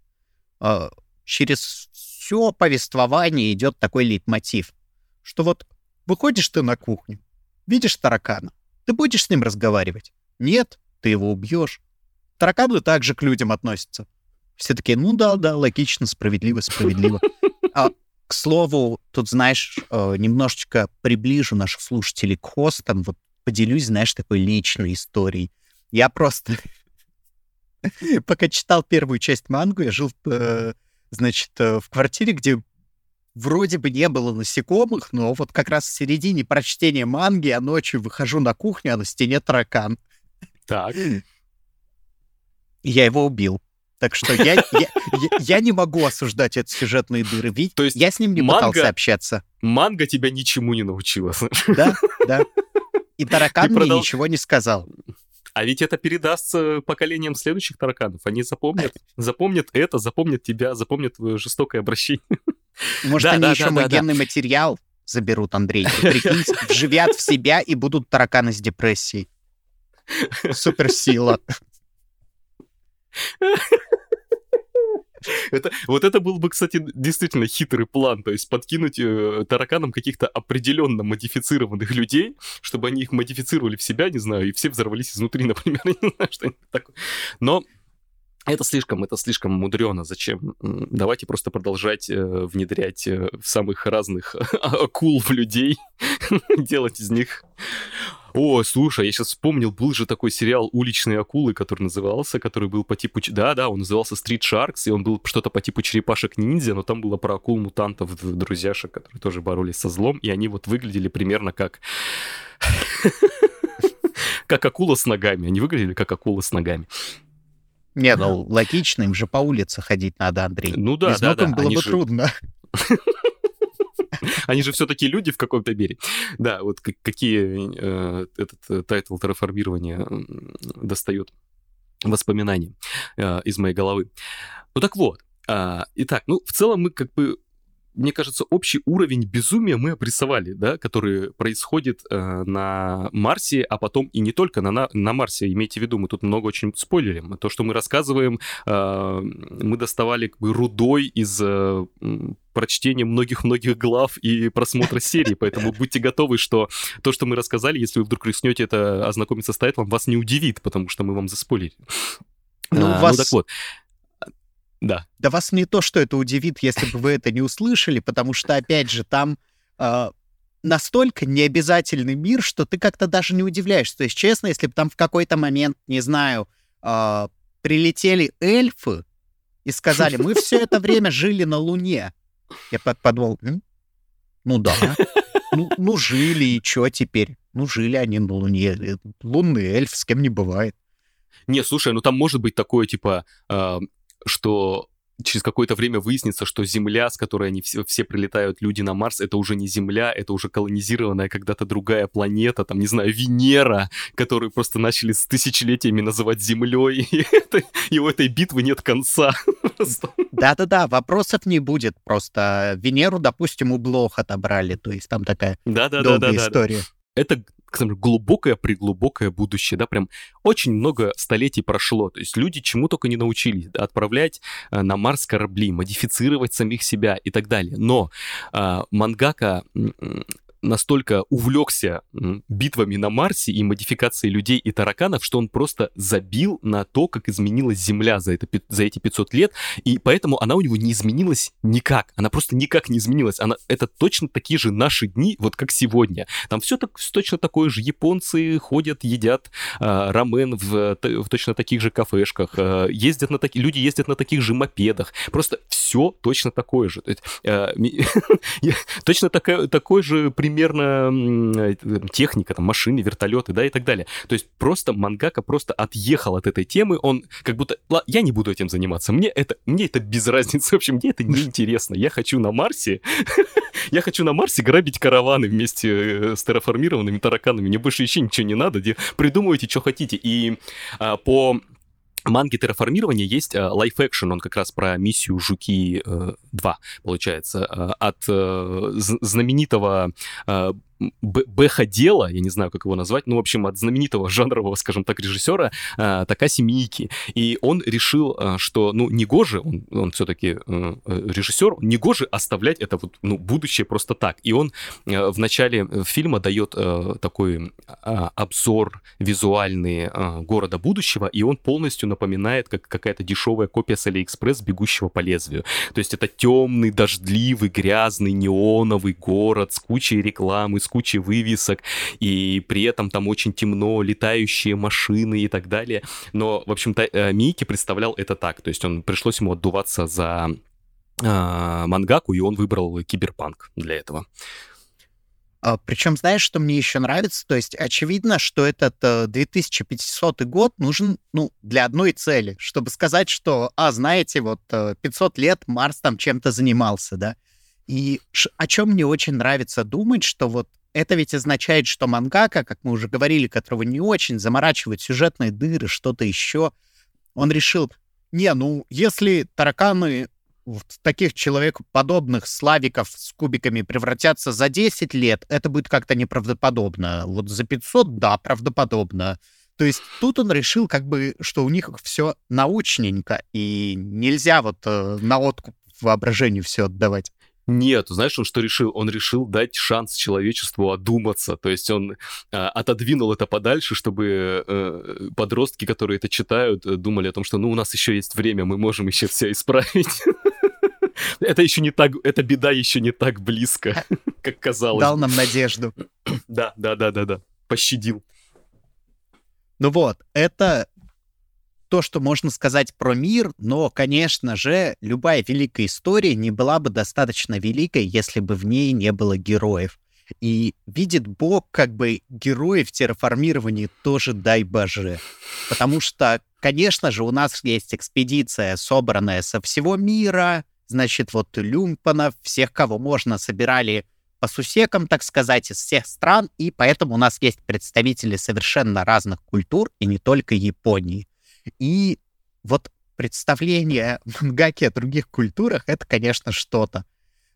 Э, через все повествование идет такой лейтмотив, что вот выходишь ты на кухню, видишь таракана, ты будешь с ним разговаривать? Нет, ты его убьешь. Тараканы также к людям относятся. Все таки ну да, да, логично, справедливо, справедливо. А, к слову, тут, знаешь, э, немножечко приближу наших слушателей к хостам, вот поделюсь, знаешь, такой личной историей. Я просто, [laughs] пока читал первую часть мангу, я жил э, значит, э, в квартире, где вроде бы не было насекомых, но вот как раз в середине прочтения манги я ночью выхожу на кухню, а на стене таракан. Так. я его убил. Так что я, я, я, я не могу осуждать эти сюжетные дыры. Ведь То есть я с ним не манга, пытался общаться. Манга тебя ничему не научила. Да, да. И таракан мне продол... ничего не сказал. А ведь это передастся поколениям следующих тараканов. Они запомнят, [laughs] запомнят это, запомнят тебя, запомнят твое жестокое обращение. Может, да, они да, еще да, мой генный материал заберут, Андрей. [laughs] Прикинь, вживят в себя и будут тараканы с депрессией. Суперсила. [laughs] [laughs] Это, вот это был бы, кстати, действительно хитрый план, то есть подкинуть э, тараканам каких-то определенно модифицированных людей, чтобы они их модифицировали в себя, не знаю, и все взорвались изнутри, [laughs] например, не знаю, что-нибудь такое. Но это слишком, это слишком мудрено. Зачем? Давайте просто продолжать э, внедрять э, самых разных [laughs] акул в людей, [laughs] делать из них о, слушай, я сейчас вспомнил, был же такой сериал «Уличные акулы», который назывался, который был по типу... Да-да, он назывался «Street Sharks», и он был что-то по типу черепашек-ниндзя, но там было про акул-мутантов, друзьяшек, которые тоже боролись со злом, и они вот выглядели примерно как... [laughs] как акула с ногами. Они выглядели как акула с ногами. Не, ну логично, им же по улице ходить надо, Андрей. Ну да, Без да, ног да. им было бы же... трудно. [laughs] Они же все-таки люди в каком-то мере. Да, вот какие э, этот э, тайтл терраформирования достает воспоминания э, из моей головы. Ну так вот, э, итак, ну в целом мы как бы мне кажется, общий уровень безумия мы обрисовали, да, который происходит э, на Марсе, а потом и не только на, на, на Марсе. Имейте в виду, мы тут много очень спойлерим. То, что мы рассказываем, э, мы доставали как бы рудой из э, прочтения многих-многих глав и просмотра серии, поэтому будьте готовы, что то, что мы рассказали, если вы вдруг рискнете это ознакомиться с тайтлом, вас не удивит, потому что мы вам заспойлерили. Ну, а, вас... ну так вот. Да. Да вас не то, что это удивит, если бы вы это не услышали, потому что, опять же, там э, настолько необязательный мир, что ты как-то даже не удивляешься. То есть, честно, если бы там в какой-то момент, не знаю, э, прилетели эльфы и сказали, мы все это время жили на Луне, я подумал, ну да, ну, ну жили, и что теперь? Ну жили они на Луне, лунный эльф, с кем не бывает. Не, слушай, ну там может быть такое, типа, э, что через какое-то время выяснится, что Земля, с которой они все, все прилетают, люди на Марс, это уже не Земля, это уже колонизированная когда-то другая планета, там, не знаю, Венера, которую просто начали с тысячелетиями называть Землей, [laughs] и, это, и у этой битвы нет конца. [laughs] Да-да-да, вопросов не будет, просто Венеру, допустим, у Блох отобрали, то есть там такая да -да -да долгая история. Это глубокое-преглубокое будущее, да, прям очень много столетий прошло, то есть люди чему только не научились, да, отправлять э, на Марс корабли, модифицировать самих себя и так далее, но э, мангака настолько увлекся битвами на Марсе и модификацией людей и тараканов, что он просто забил на то, как изменилась Земля за, это, за эти 500 лет, и поэтому она у него не изменилась никак. Она просто никак не изменилась. Она, это точно такие же наши дни, вот как сегодня. Там все так, точно такое же. Японцы ходят, едят э, рамен в, в точно таких же кафешках, э, ездят на такие, люди ездят на таких же мопедах. Просто все точно такое же. Э, [laughs] точно такой же примерно э, техника, там, машины, вертолеты, да, и так далее. То есть просто мангака просто отъехал от этой темы, он как будто, я не буду этим заниматься, мне это, мне это без [laughs] разницы, в общем, мне это неинтересно, я хочу на Марсе, [laughs] я хочу на Марсе грабить караваны вместе э, с терраформированными тараканами, мне больше еще ничего не надо, придумывайте, что хотите, и а, по манги терраформирования есть лайф uh, экшен, он как раз про миссию Жуки uh, 2, получается, uh, от uh, знаменитого бэха-дела, я не знаю, как его назвать, ну, в общем, от знаменитого [laughs] жанрового, скажем так, режиссера э, Такаси Миики. И он решил, э, что, ну, негоже, он, он все-таки э, режиссер, негоже оставлять это вот, ну, будущее просто так. И он э, в начале фильма дает э, такой э, обзор визуальный э, города будущего, и он полностью напоминает, как какая-то дешевая копия с Алиэкспресс, бегущего по лезвию. То есть это темный, дождливый, грязный, неоновый город с кучей рекламы, с кучей вывесок, и при этом там очень темно, летающие машины и так далее. Но, в общем-то, э, Миике представлял это так, то есть он пришлось ему отдуваться за э, мангаку, и он выбрал киберпанк для этого. А, Причем, знаешь, что мне еще нравится? То есть очевидно, что этот 2500 э, год нужен ну, для одной цели, чтобы сказать, что, а, знаете, вот 500 лет Марс там чем-то занимался, да? И о чем мне очень нравится думать, что вот это ведь означает, что мангака, как мы уже говорили, которого не очень заморачивает сюжетные дыры, что-то еще, он решил, не, ну, если тараканы в таких человекоподобных славиков с кубиками превратятся за 10 лет, это будет как-то неправдоподобно. Вот за 500, да, правдоподобно. То есть тут он решил, как бы, что у них все научненько, и нельзя вот э, на откуп воображению все отдавать. Нет, знаешь, он что решил? Он решил дать шанс человечеству одуматься. То есть он э, отодвинул это подальше, чтобы э, подростки, которые это читают, э, думали о том, что ну у нас еще есть время, мы можем еще все исправить. [laughs] Это еще не так, эта беда еще не так близко, [laughs] как казалось. Дал нам надежду. [clears throat] Да, да, да, да, да. Пощадил. Ну вот, это то, что можно сказать про мир, но, конечно же, любая великая история не была бы достаточно великой, если бы в ней не было героев. И видит Бог, как бы герои в терраформировании тоже дай боже. Потому что, конечно же, у нас есть экспедиция, собранная со всего мира, значит, вот люмпанов, всех, кого можно, собирали по сусекам, так сказать, из всех стран, и поэтому у нас есть представители совершенно разных культур, и не только Японии. И вот представление [laughs] мангаки о других культурах — это, конечно, что-то.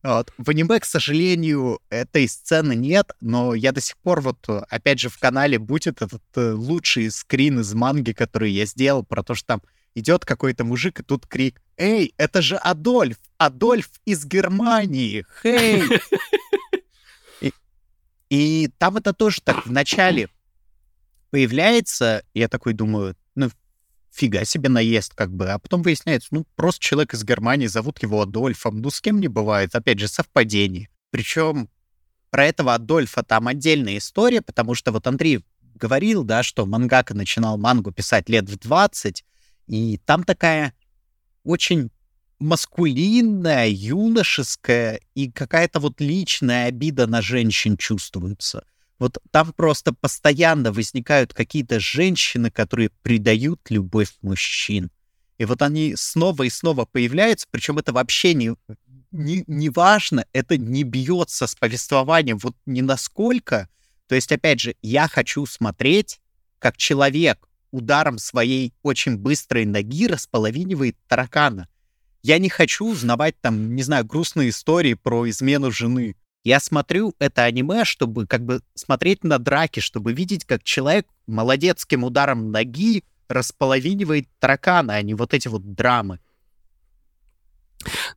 Вот. В аниме, к сожалению, этой сцены нет, но я до сих пор вот, опять же, в канале будет этот э, лучший скрин из манги, который я сделал, про то, что там идет какой-то мужик, и тут крик «Эй, это же Адольф! Адольф из Германии! Хей!» [laughs] и, и там это тоже так в начале появляется, я такой думаю, фига себе наезд, как бы. А потом выясняется, ну, просто человек из Германии, зовут его Адольфом. Ну, с кем не бывает. Опять же, совпадение. Причем про этого Адольфа там отдельная история, потому что вот Андрей говорил, да, что мангака начинал мангу писать лет в 20, и там такая очень маскулинная, юношеская и какая-то вот личная обида на женщин чувствуется. Вот там просто постоянно возникают какие-то женщины, которые придают любовь мужчин. И вот они снова и снова появляются, причем это вообще не, не, не важно, это не бьется с повествованием вот ни насколько. То есть, опять же, я хочу смотреть, как человек ударом своей очень быстрой ноги располовинивает таракана. Я не хочу узнавать там, не знаю, грустные истории про измену жены. Я смотрю это аниме, чтобы как бы смотреть на драки, чтобы видеть, как человек молодецким ударом ноги располовинивает таракана, а не вот эти вот драмы.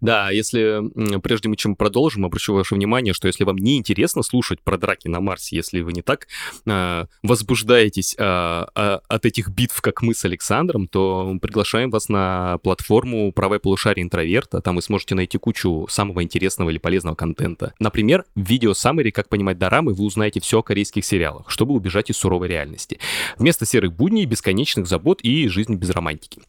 Да, если, прежде чем продолжим, обращу ваше внимание, что если вам не интересно слушать про драки на Марсе, если вы не так э, возбуждаетесь э, э, от этих битв, как мы с Александром, то приглашаем вас на платформу «Правое полушарие интроверта». Там вы сможете найти кучу самого интересного или полезного контента. Например, в видео Summary «Как понимать дорамы» вы узнаете все о корейских сериалах, чтобы убежать из суровой реальности. Вместо серых будней, бесконечных забот и жизни без романтики.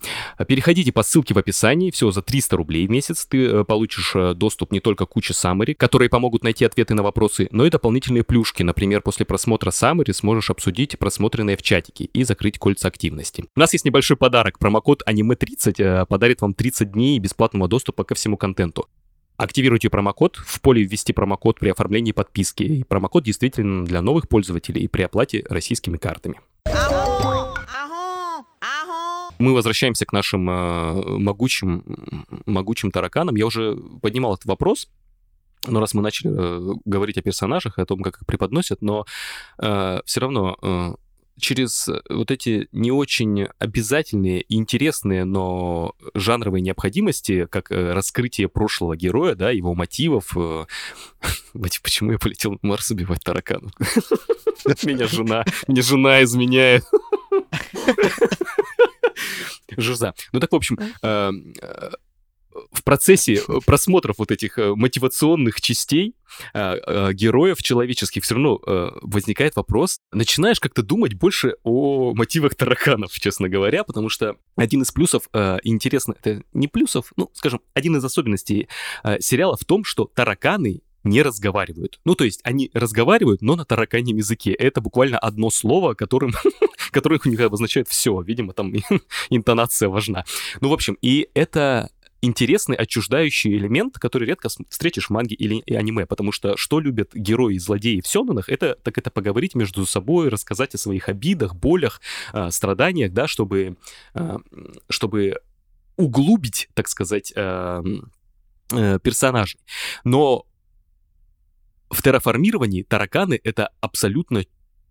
Переходите по ссылке в описании, всего за 300 рублей в месяц месяц ты э, получишь э, доступ не только к куче Summary, которые помогут найти ответы на вопросы, но и дополнительные плюшки. Например, после просмотра Summary сможешь обсудить просмотренные в чатике и закрыть кольца активности. У нас есть небольшой подарок. Промокод аниме30 э, подарит вам 30 дней бесплатного доступа ко всему контенту. Активируйте промокод, в поле ввести промокод при оформлении подписки. И промокод действительно для новых пользователей и при оплате российскими картами мы возвращаемся к нашим э, могучим, могучим тараканам. Я уже поднимал этот вопрос, но раз мы начали э, говорить о персонажах о том, как их преподносят, но э, все равно через вот эти не очень обязательные и интересные, но жанровые необходимости, как раскрытие прошлого героя, да, его мотивов. [laughs] Почему я полетел на Марс убивать тараканов? [laughs] Меня жена, мне жена изменяет. [laughs] Жиза. Ну так, в общем, э, э, в процессе просмотров вот этих э, мотивационных частей героев человеческих все равно возникает вопрос, начинаешь как-то думать больше о мотивах тараканов, честно говоря, потому что один из плюсов, интересно, это не плюсов, ну, скажем, один из особенностей сериала в том, что тараканы не разговаривают. Ну, то есть они разговаривают, но на тараканьем языке. Это буквально одно слово, которым, [laughs] которое у них обозначает все. Видимо, там [laughs] интонация важна. Ну, в общем, и это интересный отчуждающий элемент, который редко встретишь в манге или аниме, потому что что любят герои и злодеи в сёнэнах, это так это поговорить между собой, рассказать о своих обидах, болях, э, страданиях, да, чтобы, э, чтобы углубить, так сказать, э, э, персонажей. Но в терраформировании тараканы — это абсолютно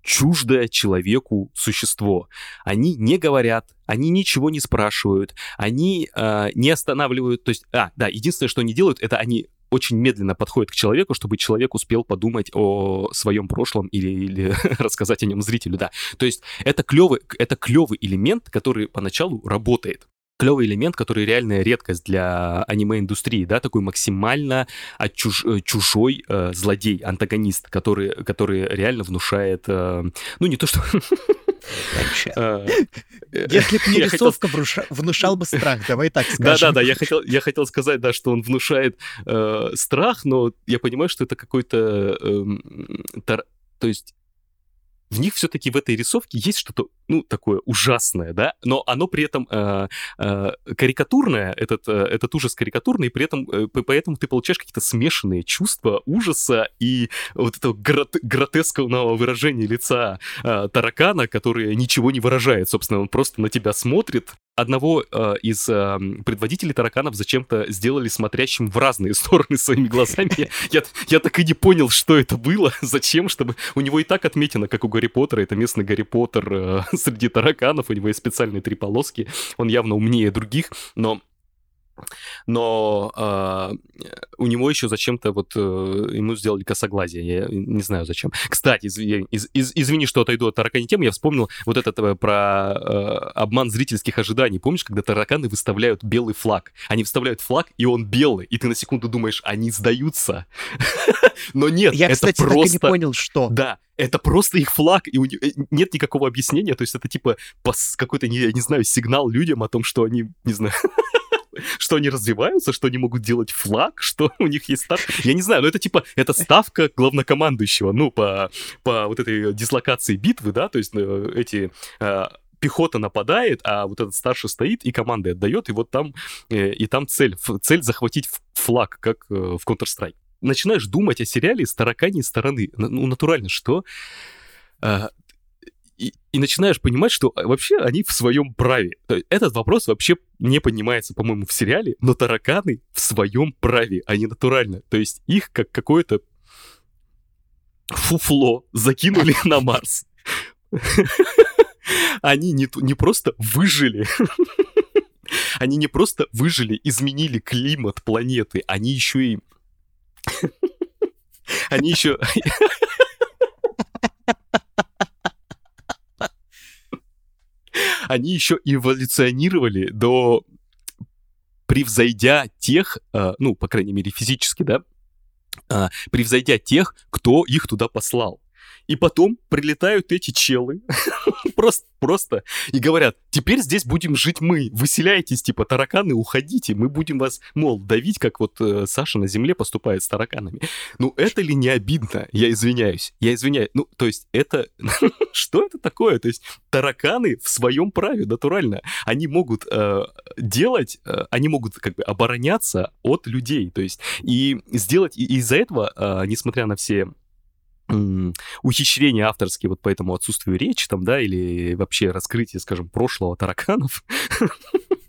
чуждое человеку существо. Они не говорят, они ничего не спрашивают, они э, не останавливают. То есть, а, да, единственное, что они делают, это они очень медленно подходят к человеку, чтобы человек успел подумать о своем прошлом или, или [laughs] рассказать о нем зрителю, да. То есть это клевый, это клевый элемент, который поначалу работает клевый элемент, который реальная редкость для аниме-индустрии, да, такой максимально отчуж, э, чужой э, злодей, антагонист, который, который реально внушает, э, ну не то что... [laughs] Э, Если бы не [laughs] рисовка, внушал бы страх, давай так скажем. Да-да-да, я хотел, я хотел сказать, да, что он внушает э, страх, но я понимаю, что это какой-то... Э, тар... То есть в них все-таки в этой рисовке есть что-то, ну, такое ужасное, да, но оно при этом э, э, карикатурное, этот, э, этот ужас карикатурный, и при этом, э, поэтому ты получаешь какие-то смешанные чувства ужаса и вот этого грот гротескного выражения лица э, таракана, который ничего не выражает, собственно, он просто на тебя смотрит, одного э, из э, предводителей тараканов зачем-то сделали смотрящим в разные [laughs] стороны своими глазами. Я, я так и не понял, что это было, [laughs] зачем, чтобы... У него и так отметено, как у Гарри Поттера, это местный Гарри Поттер э, среди тараканов, у него есть специальные три полоски, он явно умнее других, но но э, у него еще зачем-то вот э, ему сделали косоглазие, я не знаю зачем. Кстати, из, из, из, извини, что отойду от таракани темы, я вспомнил вот это э, про э, обман зрительских ожиданий. Помнишь, когда тараканы выставляют белый флаг? Они выставляют флаг, и он белый, и ты на секунду думаешь, они сдаются. [laughs] Но нет, я, это кстати, просто... так и не понял, что. Да, это просто их флаг, и у... Э, нет никакого объяснения, то есть это типа какой-то, я не знаю, сигнал людям о том, что они, не знаю, [laughs] что они развиваются, что они могут делать флаг, что [laughs] у них есть старт. Я не знаю, но это типа, это ставка главнокомандующего, ну, по, по вот этой дислокации битвы, да, то есть э, эти э, пехота нападает, а вот этот старший стоит и команды отдает, и вот там, э, и там цель, цель захватить флаг, как в Counter-Strike. Начинаешь думать о сериале с тараканьей стороны. Ну, натурально, что и, начинаешь понимать, что а, вообще они в своем праве. Этот вопрос вообще не понимается, по-моему, в сериале, но тараканы в своем праве, они натурально. То есть их как какое-то фуфло закинули [laughs] на Марс. Они не, не просто выжили, [laughs] они не просто выжили, изменили климат планеты, они еще и... [laughs] Они еще... они еще эволюционировали до превзойдя тех, э, ну, по крайней мере, физически, да, э, превзойдя тех, кто их туда послал. И потом прилетают эти челы, [laughs] просто, просто, и говорят, теперь здесь будем жить мы, выселяйтесь, типа, тараканы, уходите, мы будем вас, мол, давить, как вот э, Саша на земле поступает с тараканами. Ну, это ли не обидно? Я извиняюсь, я извиняюсь. Ну, то есть, это... [laughs] Что это такое? То есть, тараканы в своем праве, натурально. Они могут э, делать, э, они могут как бы обороняться от людей, то есть, и сделать, и из-за этого, э, несмотря на все ухищрения авторские вот по этому отсутствию речи там, да, или вообще раскрытие, скажем, прошлого тараканов, [laughs]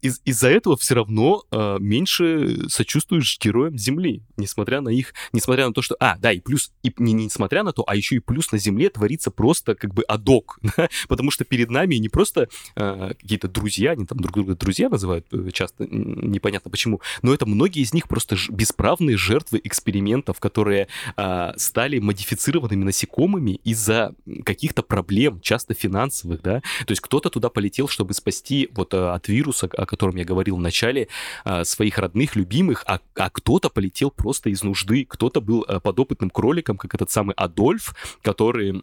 из- из-за этого все равно э, меньше сочувствуешь героям Земли, несмотря на их, несмотря на то, что, а, да, и плюс, и не, не несмотря на то, а еще и плюс на Земле творится просто как бы адок, [laughs] потому что перед нами не просто э, какие-то друзья, они там друг друга друзья называют э, часто, непонятно почему, но это многие из них просто ж- бесправные жертвы экспериментов, которые э, стали модифицированными насекомыми из-за каких-то проблем, часто финансовых, да, то есть кто-то туда полетел, чтобы спасти вот от вируса, о котором я говорил в начале, а, своих родных, любимых, а, а кто-то полетел просто из нужды, кто-то был а, подопытным кроликом, как этот самый Адольф, который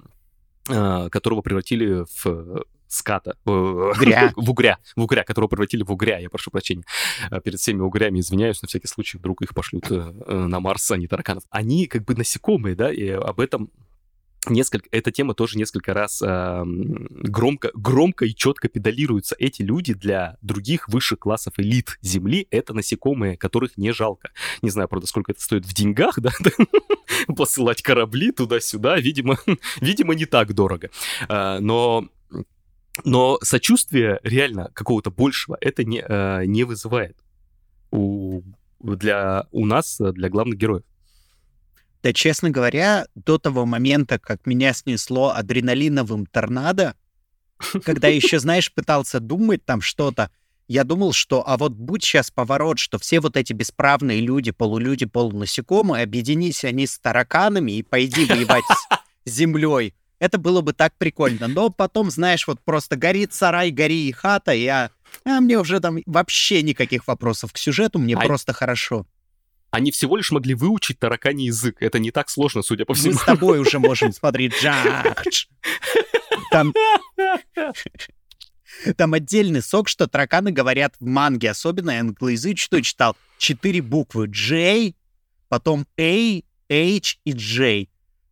которого превратили в ската. Угря. [laughs] в угря. В угря, которого превратили в угря, я прошу прощения. Перед всеми угрями извиняюсь, на всякий случай вдруг их пошлют э, на Марс, а не тараканов. Они как бы насекомые, да, и об этом несколько, эта тема тоже несколько раз э, громко, громко и четко педалируется. Эти люди для других высших классов элит Земли — это насекомые, которых не жалко. Не знаю, правда, сколько это стоит в деньгах, [laughs] да, [laughs] посылать корабли туда-сюда, видимо, [laughs] видимо, не так дорого. Э, но но сочувствие реально какого-то большего это не, э, не вызывает у, для, у нас, для главных героев. Да, честно говоря, до того момента, как меня снесло адреналиновым торнадо, когда [laughs] еще, знаешь, пытался думать там что-то, я думал, что, а вот будь сейчас поворот, что все вот эти бесправные люди, полулюди, полунасекомые, объединись они с тараканами и пойди воевать с [laughs] землей. Это было бы так прикольно. Но потом, знаешь, вот просто горит сарай, гори и хата, я... А мне уже там вообще никаких вопросов к сюжету, мне а... просто хорошо они всего лишь могли выучить тараканий язык. Это не так сложно, судя по всему. Мы с тобой уже можем [laughs] смотреть Джадж. Там... Там отдельный сок, что тараканы говорят в манге, особенно англоязычную читал. Четыре буквы J, потом A, H и J.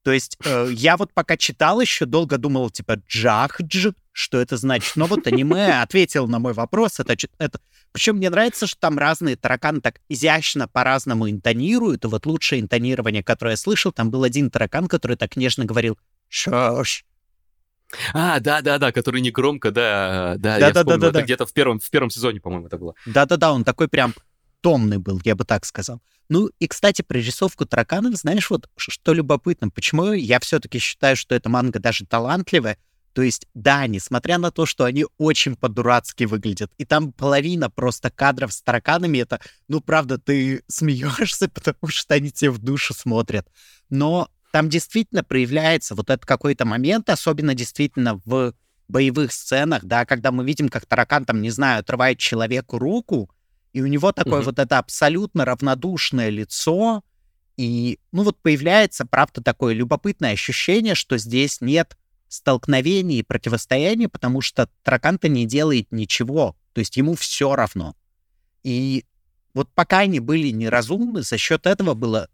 То есть э, я вот пока читал еще, долго думал, типа, джахдж, что это значит. Но вот аниме ответил на мой вопрос. Это, это... Причем мне нравится, что там разные тараканы так изящно по-разному интонируют. И вот лучшее интонирование, которое я слышал, там был один таракан, который так нежно говорил «Шош». А, да-да-да, который не громко, да, да, да, я да, вспомнил, да, да, это да. где-то в первом, в первом сезоне, по-моему, это было. Да-да-да, он такой прям томный был, я бы так сказал. Ну и, кстати, про рисовку тараканов, знаешь, вот что любопытно, почему я все-таки считаю, что эта манга даже талантливая, то есть, да, несмотря на то, что они очень по-дурацки выглядят, и там половина просто кадров с тараканами, это, ну, правда, ты смеешься, [laughs] потому что они тебе в душу смотрят. Но там действительно проявляется вот этот какой-то момент, особенно действительно в боевых сценах, да, когда мы видим, как таракан там, не знаю, отрывает человеку руку, и у него такое угу. вот это абсолютно равнодушное лицо, и, ну вот появляется, правда, такое любопытное ощущение, что здесь нет столкновений и противостояния, потому что таракан-то не делает ничего, то есть ему все равно. И вот пока они были неразумны, за счет этого было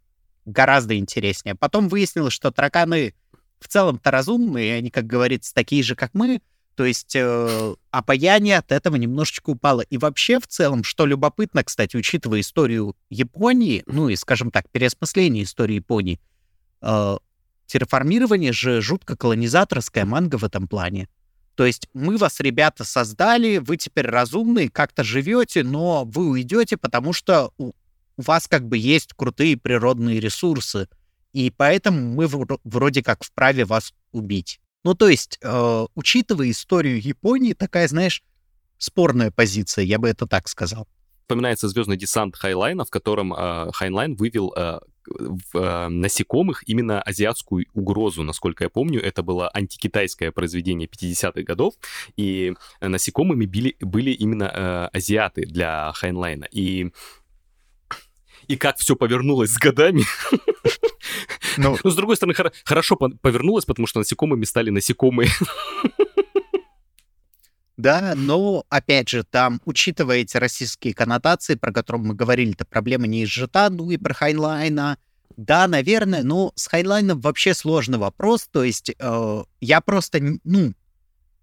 гораздо интереснее. Потом выяснилось, что тараканы в целом-то разумные, они, как говорится, такие же, как мы, то есть э, обаяние от этого немножечко упало. И вообще в целом, что любопытно, кстати, учитывая историю Японии, ну и, скажем так, переосмысление истории Японии, э, терраформирование же жутко колонизаторская манга в этом плане. То есть мы вас, ребята, создали, вы теперь разумные, как-то живете, но вы уйдете, потому что у, у вас как бы есть крутые природные ресурсы, и поэтому мы вроде как вправе вас убить. Ну, то есть, э, учитывая историю Японии, такая, знаешь, спорная позиция, я бы это так сказал. Вспоминается звездный десант Хайнлайна, в котором э, Хайнлайн вывел э, в, э, насекомых именно азиатскую угрозу, насколько я помню. Это было антикитайское произведение 50-х годов, и насекомыми были, были именно э, азиаты для Хайнлайна. И и как все повернулось с годами. Ну, Но, с другой стороны, хор- хорошо повернулось, потому что насекомыми стали насекомые. Да, но, опять же, там, учитывая эти расистские коннотации, про которые мы говорили, это проблема не изжита, ну и про Хайнлайна, да, наверное, но с Хайнлайном вообще сложный вопрос, то есть э, я просто, ну,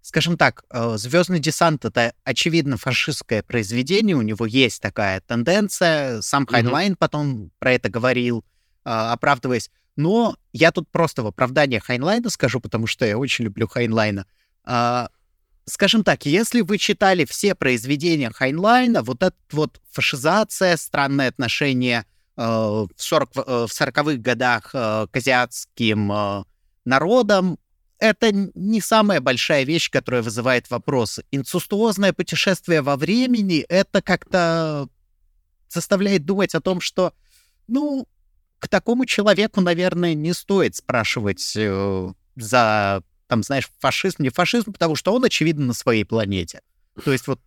скажем так, э, Звездный десант это очевидно фашистское произведение, у него есть такая тенденция. Сам Хайнлайн mm-hmm. потом про это говорил, э, оправдываясь. Но я тут просто в оправдание Хайнлайна скажу, потому что я очень люблю Хайнлайна. А, скажем так, если вы читали все произведения Хайнлайна, вот эта вот фашизация, странное отношение э, в, 40, э, в 40-х годах к азиатским народам, это не самая большая вещь, которая вызывает вопросы. Инцестуозное путешествие во времени — это как-то заставляет думать о том, что, ну, к такому человеку, наверное, не стоит спрашивать э, за, там, знаешь, фашизм, не фашизм, потому что он, очевидно, на своей планете. То есть вот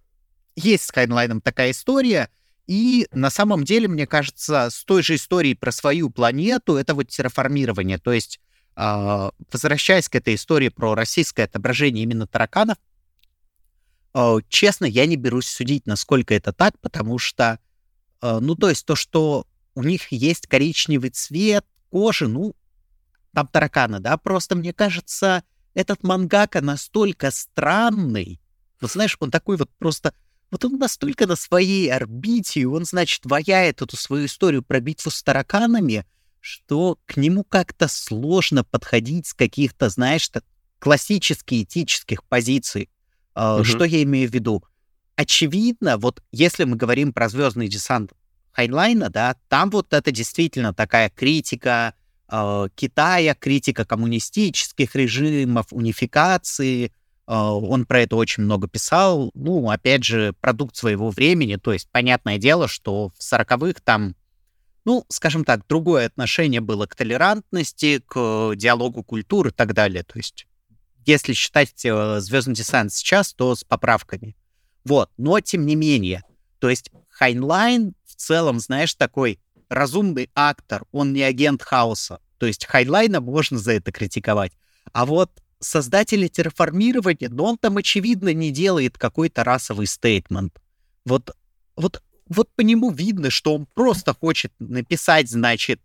есть с Хайнлайном такая история, и на самом деле, мне кажется, с той же историей про свою планету, это вот терраформирование. То есть возвращаясь к этой истории про российское отображение именно тараканов, а, честно, я не берусь судить, насколько это так, потому что, а, ну, то есть то, что у них есть коричневый цвет кожи, ну, там тараканы, да, просто мне кажется, этот мангака настолько странный, вот знаешь, он такой вот просто, вот он настолько на своей орбите, он, значит, ваяет эту свою историю про битву с тараканами, что к нему как-то сложно подходить с каких-то, знаешь, классических этических позиций. Угу. Что я имею в виду? Очевидно, вот если мы говорим про звездный десант Хайнлайна, да, там вот это действительно такая критика э, Китая, критика коммунистических режимов, унификации. Э, он про это очень много писал. Ну, опять же, продукт своего времени. То есть, понятное дело, что в 40-х там ну, скажем так, другое отношение было к толерантности, к диалогу культуры и так далее. То есть, если читать э, Звездный десант сейчас, то с поправками. Вот, но тем не менее, то есть Хайнлайн в целом, знаешь, такой разумный актор, он не агент хаоса. То есть Хайнлайна можно за это критиковать. А вот создатели терраформирования, ну, он там, очевидно, не делает какой-то расовый statement. Вот, вот вот по нему видно, что он просто хочет написать, значит,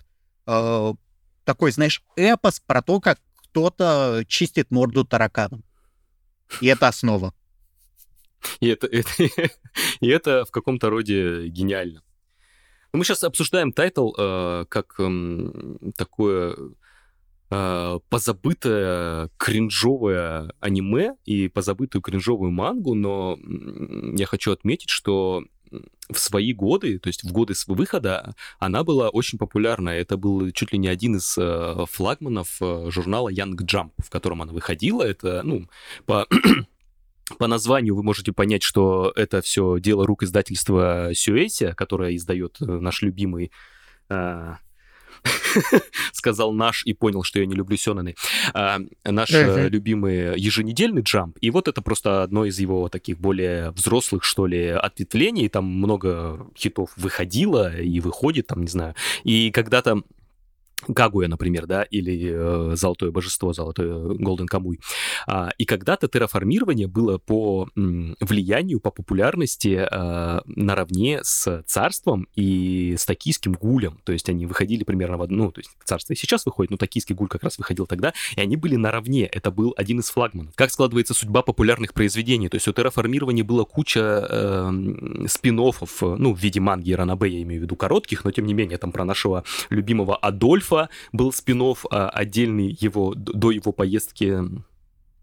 э, такой, знаешь, эпос про то, как кто-то чистит морду тараканам. И это основа. И это, [laughs] это, и это в каком-то роде гениально. Мы сейчас обсуждаем тайтл э, как э, такое э, позабытое кринжовое аниме и позабытую кринжовую мангу, но я хочу отметить, что в свои годы, то есть в годы своего выхода, она была очень популярна. Это был чуть ли не один из э, флагманов э, журнала Young Jump, в котором она выходила. Это, ну, по [clears throat] по названию вы можете понять, что это все дело рук издательства Сюэсия, которое издает э, наш любимый э, [laughs] сказал наш и понял, что я не люблю Сёнэны. А, наш uh-huh. любимый еженедельный джамп. И вот это просто одно из его таких более взрослых, что ли, ответвлений. Там много хитов выходило и выходит, там, не знаю. И когда-то Кагуя, например, да, или э, Золотое Божество, Золотое Голден Камуй. А, и когда-то терраформирование было по м, влиянию, по популярности э, наравне с Царством и с Токийским Гулем. То есть они выходили примерно в одну, ну, то есть Царство и сейчас выходит, но Токийский Гуль как раз выходил тогда, и они были наравне. Это был один из флагманов. Как складывается судьба популярных произведений? То есть у терраформирования была куча э, спин ну, в виде манги Ранабе, я имею в виду коротких, но тем не менее, там про нашего любимого Адольфа, Ильфа был спин а, отдельный его, до его поездки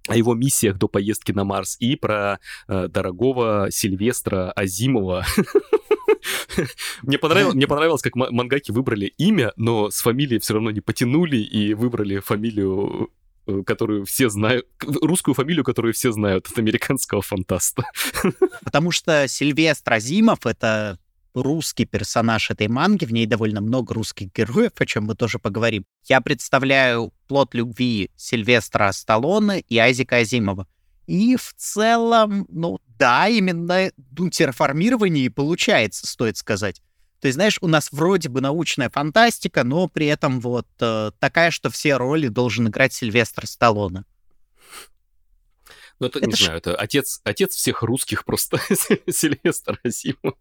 о его миссиях до поездки на Марс и про э, дорогого Сильвестра Азимова. [laughs] Мне понравилось, мне понравилось, как мангаки выбрали имя, но с фамилией все равно не потянули и выбрали фамилию э, которую все знают, русскую фамилию, которую все знают от американского фантаста. [laughs] Потому что Сильвестр Азимов — это русский персонаж этой манги, в ней довольно много русских героев, о чем мы тоже поговорим. Я представляю плод любви Сильвестра Сталлоне и Айзека Азимова. И в целом, ну да, именно ну, терраформирование и получается, стоит сказать. То есть, знаешь, у нас вроде бы научная фантастика, но при этом вот э, такая, что все роли должен играть Сильвестр Сталлоне. Ну, это, это не ж... знаю, это отец, отец всех русских просто, [laughs] Сильвестр Азимов.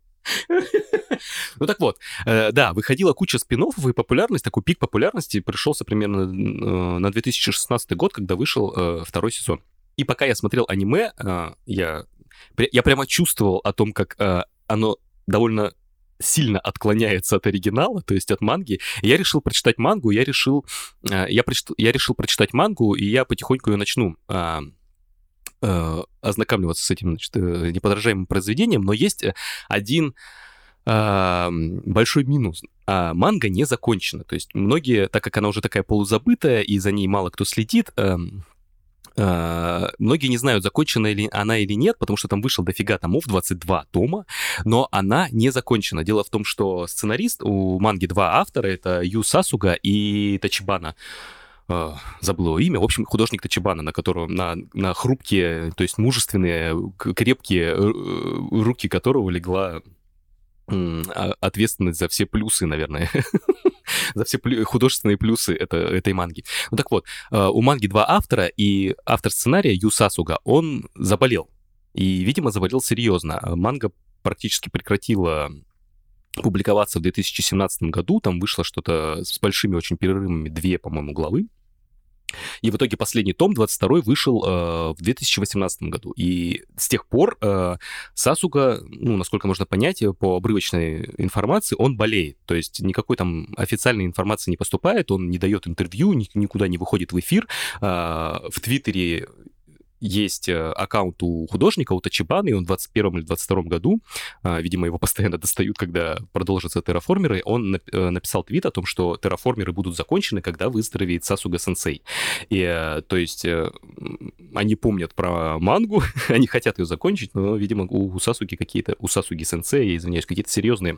[laughs] Ну так вот, э, да, выходила куча спин и популярность, такой пик популярности пришелся примерно э, на 2016 год, когда вышел э, второй сезон. И пока я смотрел аниме, я, я прямо чувствовал о том, как оно довольно сильно отклоняется от оригинала, то есть от манги. Я решил прочитать мангу, я решил, я, прочит, я решил прочитать мангу, и я потихоньку ее начну ознакомливаться с этим значит, э, неподражаемым произведением, но есть э, один э, большой минус. А манга не закончена. То есть многие, так как она уже такая полузабытая, и за ней мало кто следит, э, Uh, многие не знают, закончена ли она или нет, потому что там вышел дофига томов, 22 тома, но она не закончена. Дело в том, что сценарист, у манги два автора, это Ю Сасуга и Тачибана. Uh, забыл его имя, в общем, художник Тачибана, на которого, на, на хрупкие, то есть мужественные, крепкие э, руки которого легла а, ответственность за все плюсы, наверное, [laughs] за все плю- художественные плюсы это, этой манги. Ну так вот, uh, у манги два автора, и автор сценария Ю Сасуга, он заболел. И, видимо, заболел серьезно. Манга практически прекратила публиковаться в 2017 году. Там вышло что-то с большими очень перерывами, две, по-моему, главы. И в итоге последний том, 22 вышел э, в 2018 году. И с тех пор э, Сасуга, ну, насколько можно понять, по обрывочной информации, он болеет. То есть никакой там официальной информации не поступает, он не дает интервью, никуда не выходит в эфир. Э, в Твиттере есть э, аккаунт у художника, у Тачибаны, и он в 21 или 22 году, а, видимо, его постоянно [laughs] достают, когда продолжатся терраформеры, он э, написал твит о том, что терраформеры будут закончены, когда выздоровеет Сасуга Сенсей. И, э, то есть, они помнят про мангу, [laughs] они хотят ее закончить, но, видимо, у Сасуги какие-то, у Сасуги Сенсея, извиняюсь, какие-то серьезные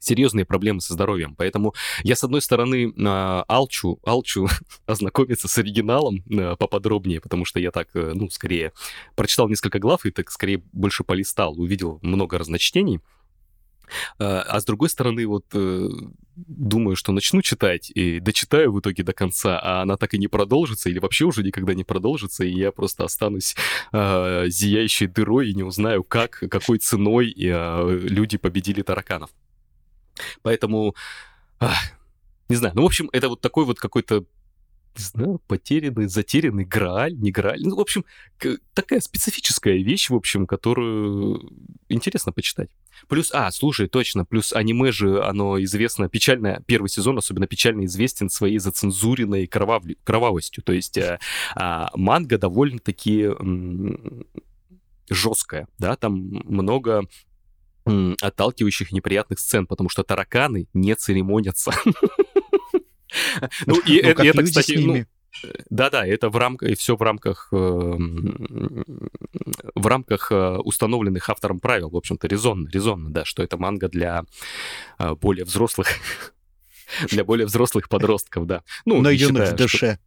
серьезные проблемы со здоровьем. Поэтому я, с одной стороны, а, алчу, алчу [laughs] ознакомиться с оригиналом а, поподробнее, потому что я так, э, ну, скорее прочитал несколько глав и так скорее больше полистал, увидел много разночтений. А, а с другой стороны, вот э, думаю, что начну читать и дочитаю в итоге до конца, а она так и не продолжится или вообще уже никогда не продолжится, и я просто останусь э, зияющей дырой и не узнаю, как, какой ценой э, люди победили тараканов. Поэтому... Не знаю, ну, в общем, это вот такой вот какой-то не знаю, потерянный, затерянный Грааль, не Грааль. Ну, в общем, такая специфическая вещь, в общем, которую интересно почитать. Плюс, а, слушай, точно, плюс аниме же, оно известно, печально, первый сезон особенно печально известен своей зацензуренной кровав... кровавостью. То есть а, а, манга довольно-таки жесткая, да, там много отталкивающих неприятных сцен, потому что тараканы не церемонятся. [laughs] Ну, и ну, это, кстати, ну, да-да, это в рамках, все в рамках, эм, в рамках э, установленных автором правил, в общем-то, резонно, резонно, да, что это манга для э, более взрослых, [laughs] для более взрослых подростков, да. Ну, Но юных в душе.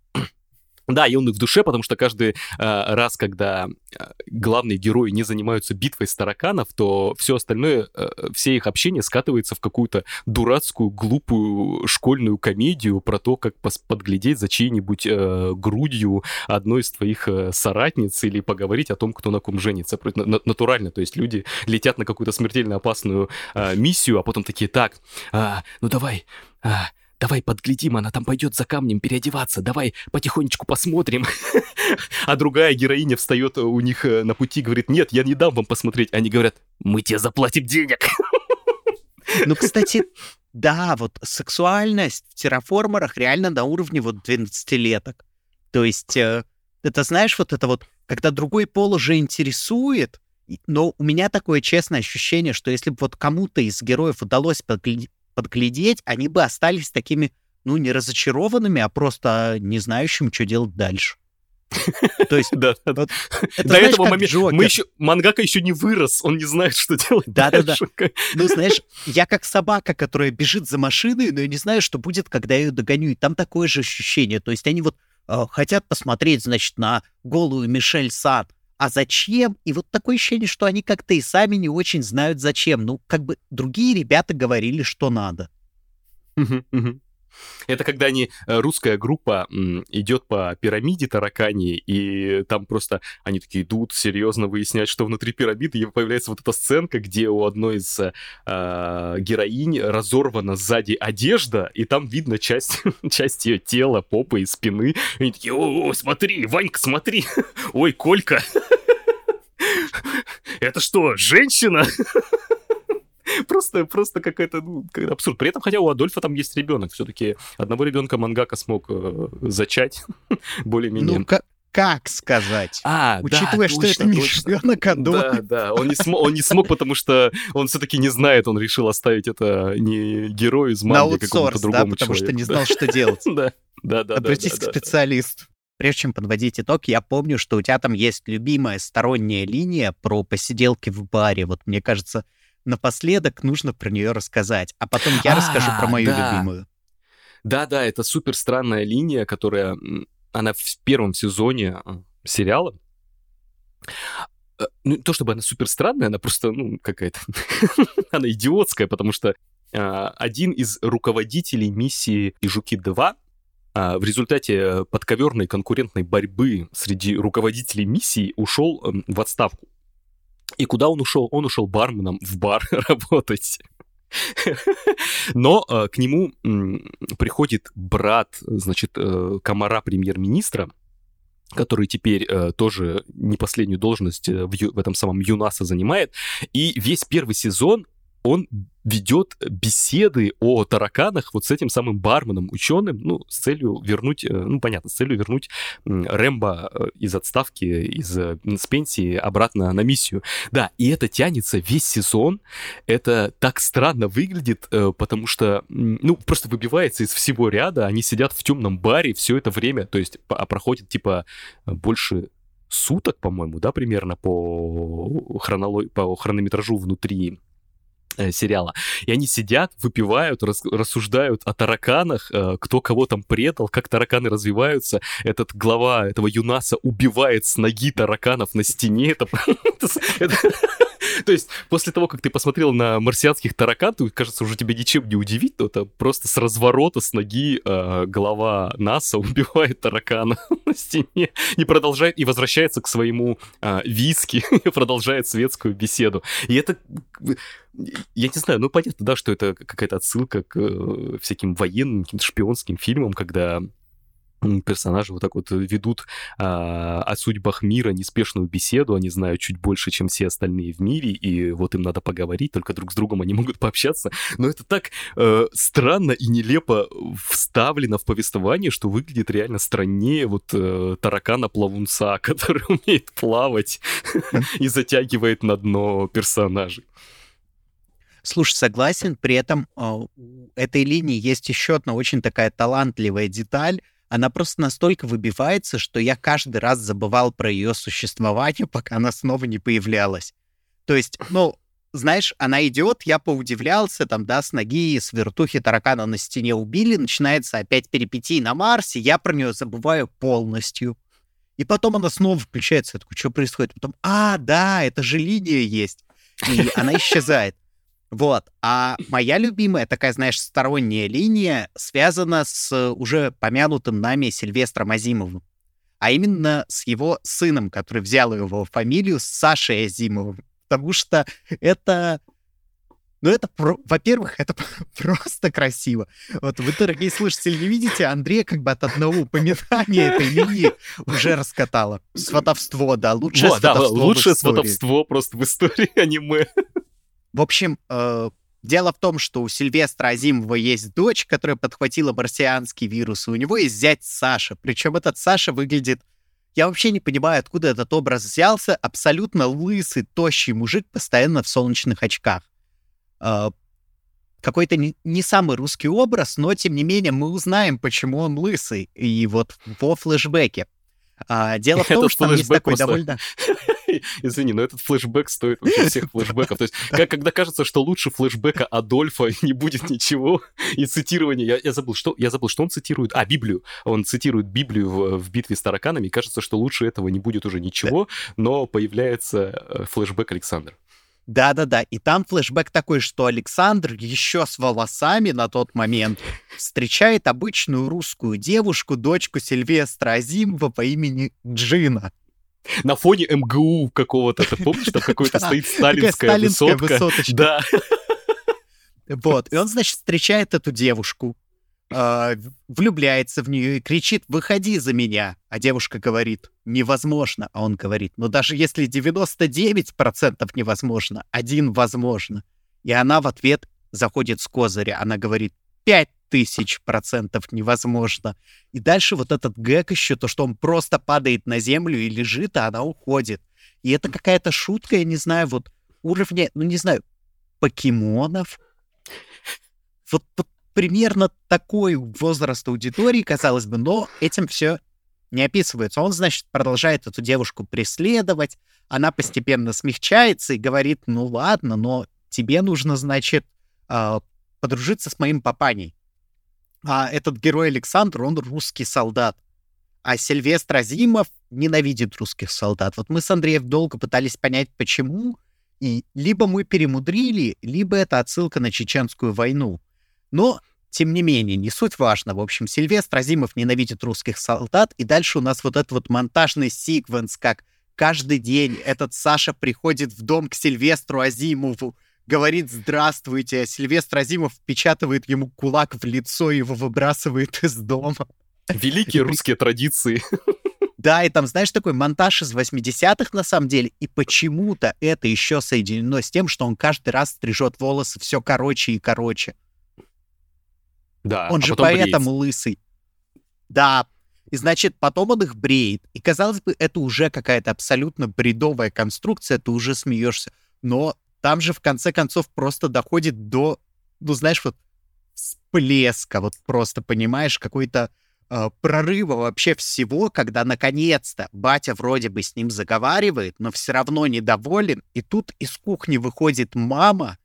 Да, юных в душе, потому что каждый э, раз, когда э, главные герои не занимаются битвой с тараканов, то все остальное, э, все их общение скатывается в какую-то дурацкую, глупую школьную комедию про то, как подглядеть за чьей-нибудь э, грудью одной из твоих э, соратниц или поговорить о том, кто на ком женится. Натурально, то есть люди летят на какую-то смертельно опасную э, миссию, а потом такие, так, э, ну давай, э, Давай подглядим, она там пойдет за камнем переодеваться. Давай потихонечку посмотрим. [laughs] А другая героиня встает у них э, на пути, говорит, нет, я не дам вам посмотреть. Они говорят, мы тебе заплатим денег. Ну, кстати, да, вот сексуальность в терраформерах реально на уровне вот 12-леток. То есть, э, это знаешь, вот это вот, когда другой пол уже интересует, но у меня такое честное ощущение, что если бы вот кому-то из героев удалось подглядеть, они бы остались такими, ну, не разочарованными, а просто не знающими, что делать дальше. [laughs] То есть, да, вот, это, до знаешь, этого момента мы еще мангака еще не вырос, он не знает, что делать. Да, да, да. Ну, знаешь, я как собака, которая бежит за машиной, но я не знаю, что будет, когда я ее догоню. И там такое же ощущение. То есть они вот э, хотят посмотреть, значит, на голую Мишель Сад, а зачем? И вот такое ощущение, что они как-то и сами не очень знают зачем. Ну, как бы другие ребята говорили, что надо. Это когда они, э, русская группа идет по пирамиде таракани, и там просто они такие идут, серьезно выяснять, что внутри пирамиды, и появляется вот эта сценка, где у одной из э, героинь разорвана сзади одежда, и там видно часть, [laughs] часть ее тела, попы и спины. И они такие, о, смотри, Ванька, смотри, [laughs] ой, Колька, [laughs] это что, женщина? [laughs] Просто, просто какая-то ну, абсурд. При этом, хотя у Адольфа там есть ребенок, все-таки одного ребенка мангака смог э, зачать [laughs] более-менее. Ну, как, как сказать? А, Учитывая, да, что точно, это не ребенок, а Да, да, он не, смог, он не смог, потому что он все-таки не знает, он решил оставить это не герою из манги, какому-то другому да, потому человеку. что не знал, что делать. [laughs] Да, да, да. Обратись к специалисту. Прежде чем подводить итог, я помню, что у тебя там есть любимая сторонняя линия про посиделки в баре. Вот мне кажется, напоследок нужно про нее рассказать, а потом я а, расскажу про мою да. любимую. Да-да, это супер странная линия, которая, она в первом сезоне а, сериала. Э, ну, то, чтобы она супер странная, она просто, ну, какая-то... [laughs] она идиотская, потому что а, один из руководителей миссии «Жуки-2» в результате подковерной конкурентной борьбы среди руководителей миссии ушел эм, в отставку. И куда он ушел? Он ушел барменом в бар [laughs] работать. Но э, к нему э, приходит брат, значит, э, комара премьер-министра, который теперь э, тоже не последнюю должность э, в, в этом самом ЮНАСа занимает. И весь первый сезон он ведет беседы о тараканах вот с этим самым барменом, ученым, ну, с целью вернуть, э, ну, понятно, с целью вернуть Рэмбо э, из отставки, из, э, с пенсии обратно на миссию. Да, и это тянется весь сезон. Это так странно выглядит, потому что, ну, просто выбивается из всего ряда. Они сидят в темном баре все это время, то есть а проходит, типа, больше суток, по-моему, да, примерно по, хронолог... по хронометражу внутри сериала. И они сидят, выпивают, рас, рассуждают о тараканах, э, кто кого там предал, как тараканы развиваются. Этот глава этого Юнаса убивает с ноги тараканов на стене. Это, [laughs] [laughs] То есть после того, как ты посмотрел на марсианских таракан, то, кажется, уже тебя ничем не удивить, но это просто с разворота, с ноги э, глава НАСА [laughs] убивает таракана [laughs] на стене и продолжает, и возвращается к своему э, виски, и продолжает светскую беседу. И это я не знаю, ну понятно, да, что это какая-то отсылка к э, всяким военным, шпионским фильмам, когда персонажи вот так вот ведут а, о судьбах мира неспешную беседу, они знают чуть больше, чем все остальные в мире, и вот им надо поговорить, только друг с другом они [laughs] могут пообщаться, но это так э, странно и нелепо вставлено в повествование, что выглядит реально страннее вот э, таракана-плавунца, [laughs] который умеет плавать [laughs] и затягивает на дно персонажей. Слушай, согласен, при этом э, у этой линии есть еще одна очень такая талантливая деталь, она просто настолько выбивается, что я каждый раз забывал про ее существование, [laughs] пока она снова не появлялась. То есть, ну, знаешь, она идет, я поудивлялся, там, да, с ноги, с вертухи таракана на стене убили, начинается опять перипетии на Марсе, я про нее забываю полностью. И потом она снова включается, я такой, что происходит? Потом, а, да, это же линия есть. И она [laughs] исчезает. Вот. А моя любимая, такая, знаешь, сторонняя линия связана с уже помянутым нами Сильвестром Азимовым. А именно с его сыном, который взял его фамилию, с Сашей Азимовым. Потому что это... Ну, это, во-первых, это [laughs] просто красиво. Вот вы, дорогие слушатели, не видите, Андрей как бы от одного упоминания этой линии уже раскатала. Сватовство, да, лучшее Во, сватовство да, лучшее сватовство просто в истории аниме. В общем, э, дело в том, что у Сильвестра Азимова есть дочь, которая подхватила марсианский вирус, и у него есть зять Саша. Причем этот Саша выглядит... Я вообще не понимаю, откуда этот образ взялся. Абсолютно лысый, тощий мужик, постоянно в солнечных очках. Э, какой-то не, не самый русский образ, но тем не менее мы узнаем, почему он лысый. И вот во флешбеке. А, дело в [laughs] том, что там есть такой довольно... [laughs] [laughs] Извини, но этот флешбэк стоит вообще [laughs] всех флешбеков. То есть, как, когда кажется, что лучше флешбека Адольфа [laughs] не будет ничего, и цитирование... Я, я, забыл, что, я забыл, что он цитирует. А, Библию. Он цитирует Библию в, в битве с тараканами, и кажется, что лучше этого не будет уже ничего, но появляется э, флешбэк Александр. Да-да-да, и там флешбэк такой, что Александр еще с волосами на тот момент встречает обычную русскую девушку, дочку Сильвестра Азимова по имени Джина. На фоне МГУ какого-то, ты помнишь, там какой-то [laughs] стоит сталинская высотка. Да. Вот, и он, значит, встречает эту девушку, э, влюбляется в нее и кричит «Выходи за меня!» А девушка говорит «Невозможно!» А он говорит «Ну даже если 99% невозможно, один возможно!» И она в ответ заходит с козыря. Она говорит «Пять тысяч процентов невозможно!» И дальше вот этот гэг еще, то, что он просто падает на землю и лежит, а она уходит. И это какая-то шутка, я не знаю, вот уровня, ну не знаю, покемонов. Вот, вот примерно такой возраст аудитории, казалось бы, но этим все не описывается. Он, значит, продолжает эту девушку преследовать, она постепенно смягчается и говорит, ну ладно, но тебе нужно, значит, а, подружиться с моим папаней. А этот герой Александр, он русский солдат. А Сильвестр Азимов ненавидит русских солдат. Вот мы с Андреем долго пытались понять, почему. И либо мы перемудрили, либо это отсылка на чеченскую войну. Но, тем не менее, не суть важно. В общем, Сильвестр Азимов ненавидит русских солдат, и дальше у нас вот этот вот монтажный секвенс, как каждый день этот Саша приходит в дом к Сильвестру Азимову, говорит «Здравствуйте», Сильвестр Азимов впечатывает ему кулак в лицо и его выбрасывает [laughs] из дома. Великие русские традиции. [laughs] Да, и там, знаешь, такой монтаж из 80-х на самом деле, и почему-то это еще соединено с тем, что он каждый раз стрижет волосы все короче и короче. Да, он а же поэтому бреет. лысый. Да, и значит, потом он их бреет. И казалось бы, это уже какая-то абсолютно бредовая конструкция, ты уже смеешься. Но там же в конце концов просто доходит до, ну знаешь, вот всплеска, вот просто понимаешь, какой-то э, прорыва вообще всего, когда наконец-то батя вроде бы с ним заговаривает, но все равно недоволен, и тут из кухни выходит мама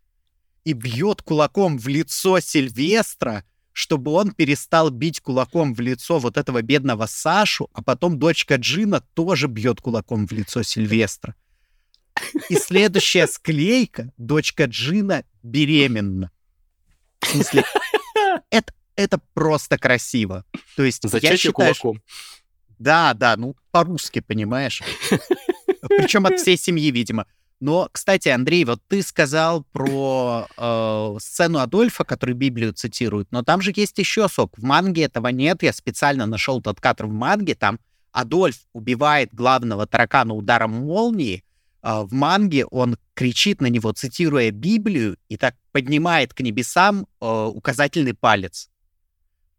и бьет кулаком в лицо Сильвестра, чтобы он перестал бить кулаком в лицо вот этого бедного Сашу, а потом дочка Джина тоже бьет кулаком в лицо Сильвестра. И следующая склейка, дочка Джина беременна. В смысле, это, это просто красиво. То есть Зачатие я считаю, кулаком. Да, да, ну по-русски, понимаешь. Причем от всей семьи, видимо. Но, кстати, Андрей, вот ты сказал про э, сцену Адольфа, который Библию цитирует, но там же есть еще сок. В манге этого нет. Я специально нашел тот кадр в манге. Там Адольф убивает главного таракана ударом молнии. Э, в манге он кричит на него, цитируя Библию, и так поднимает к небесам э, указательный палец.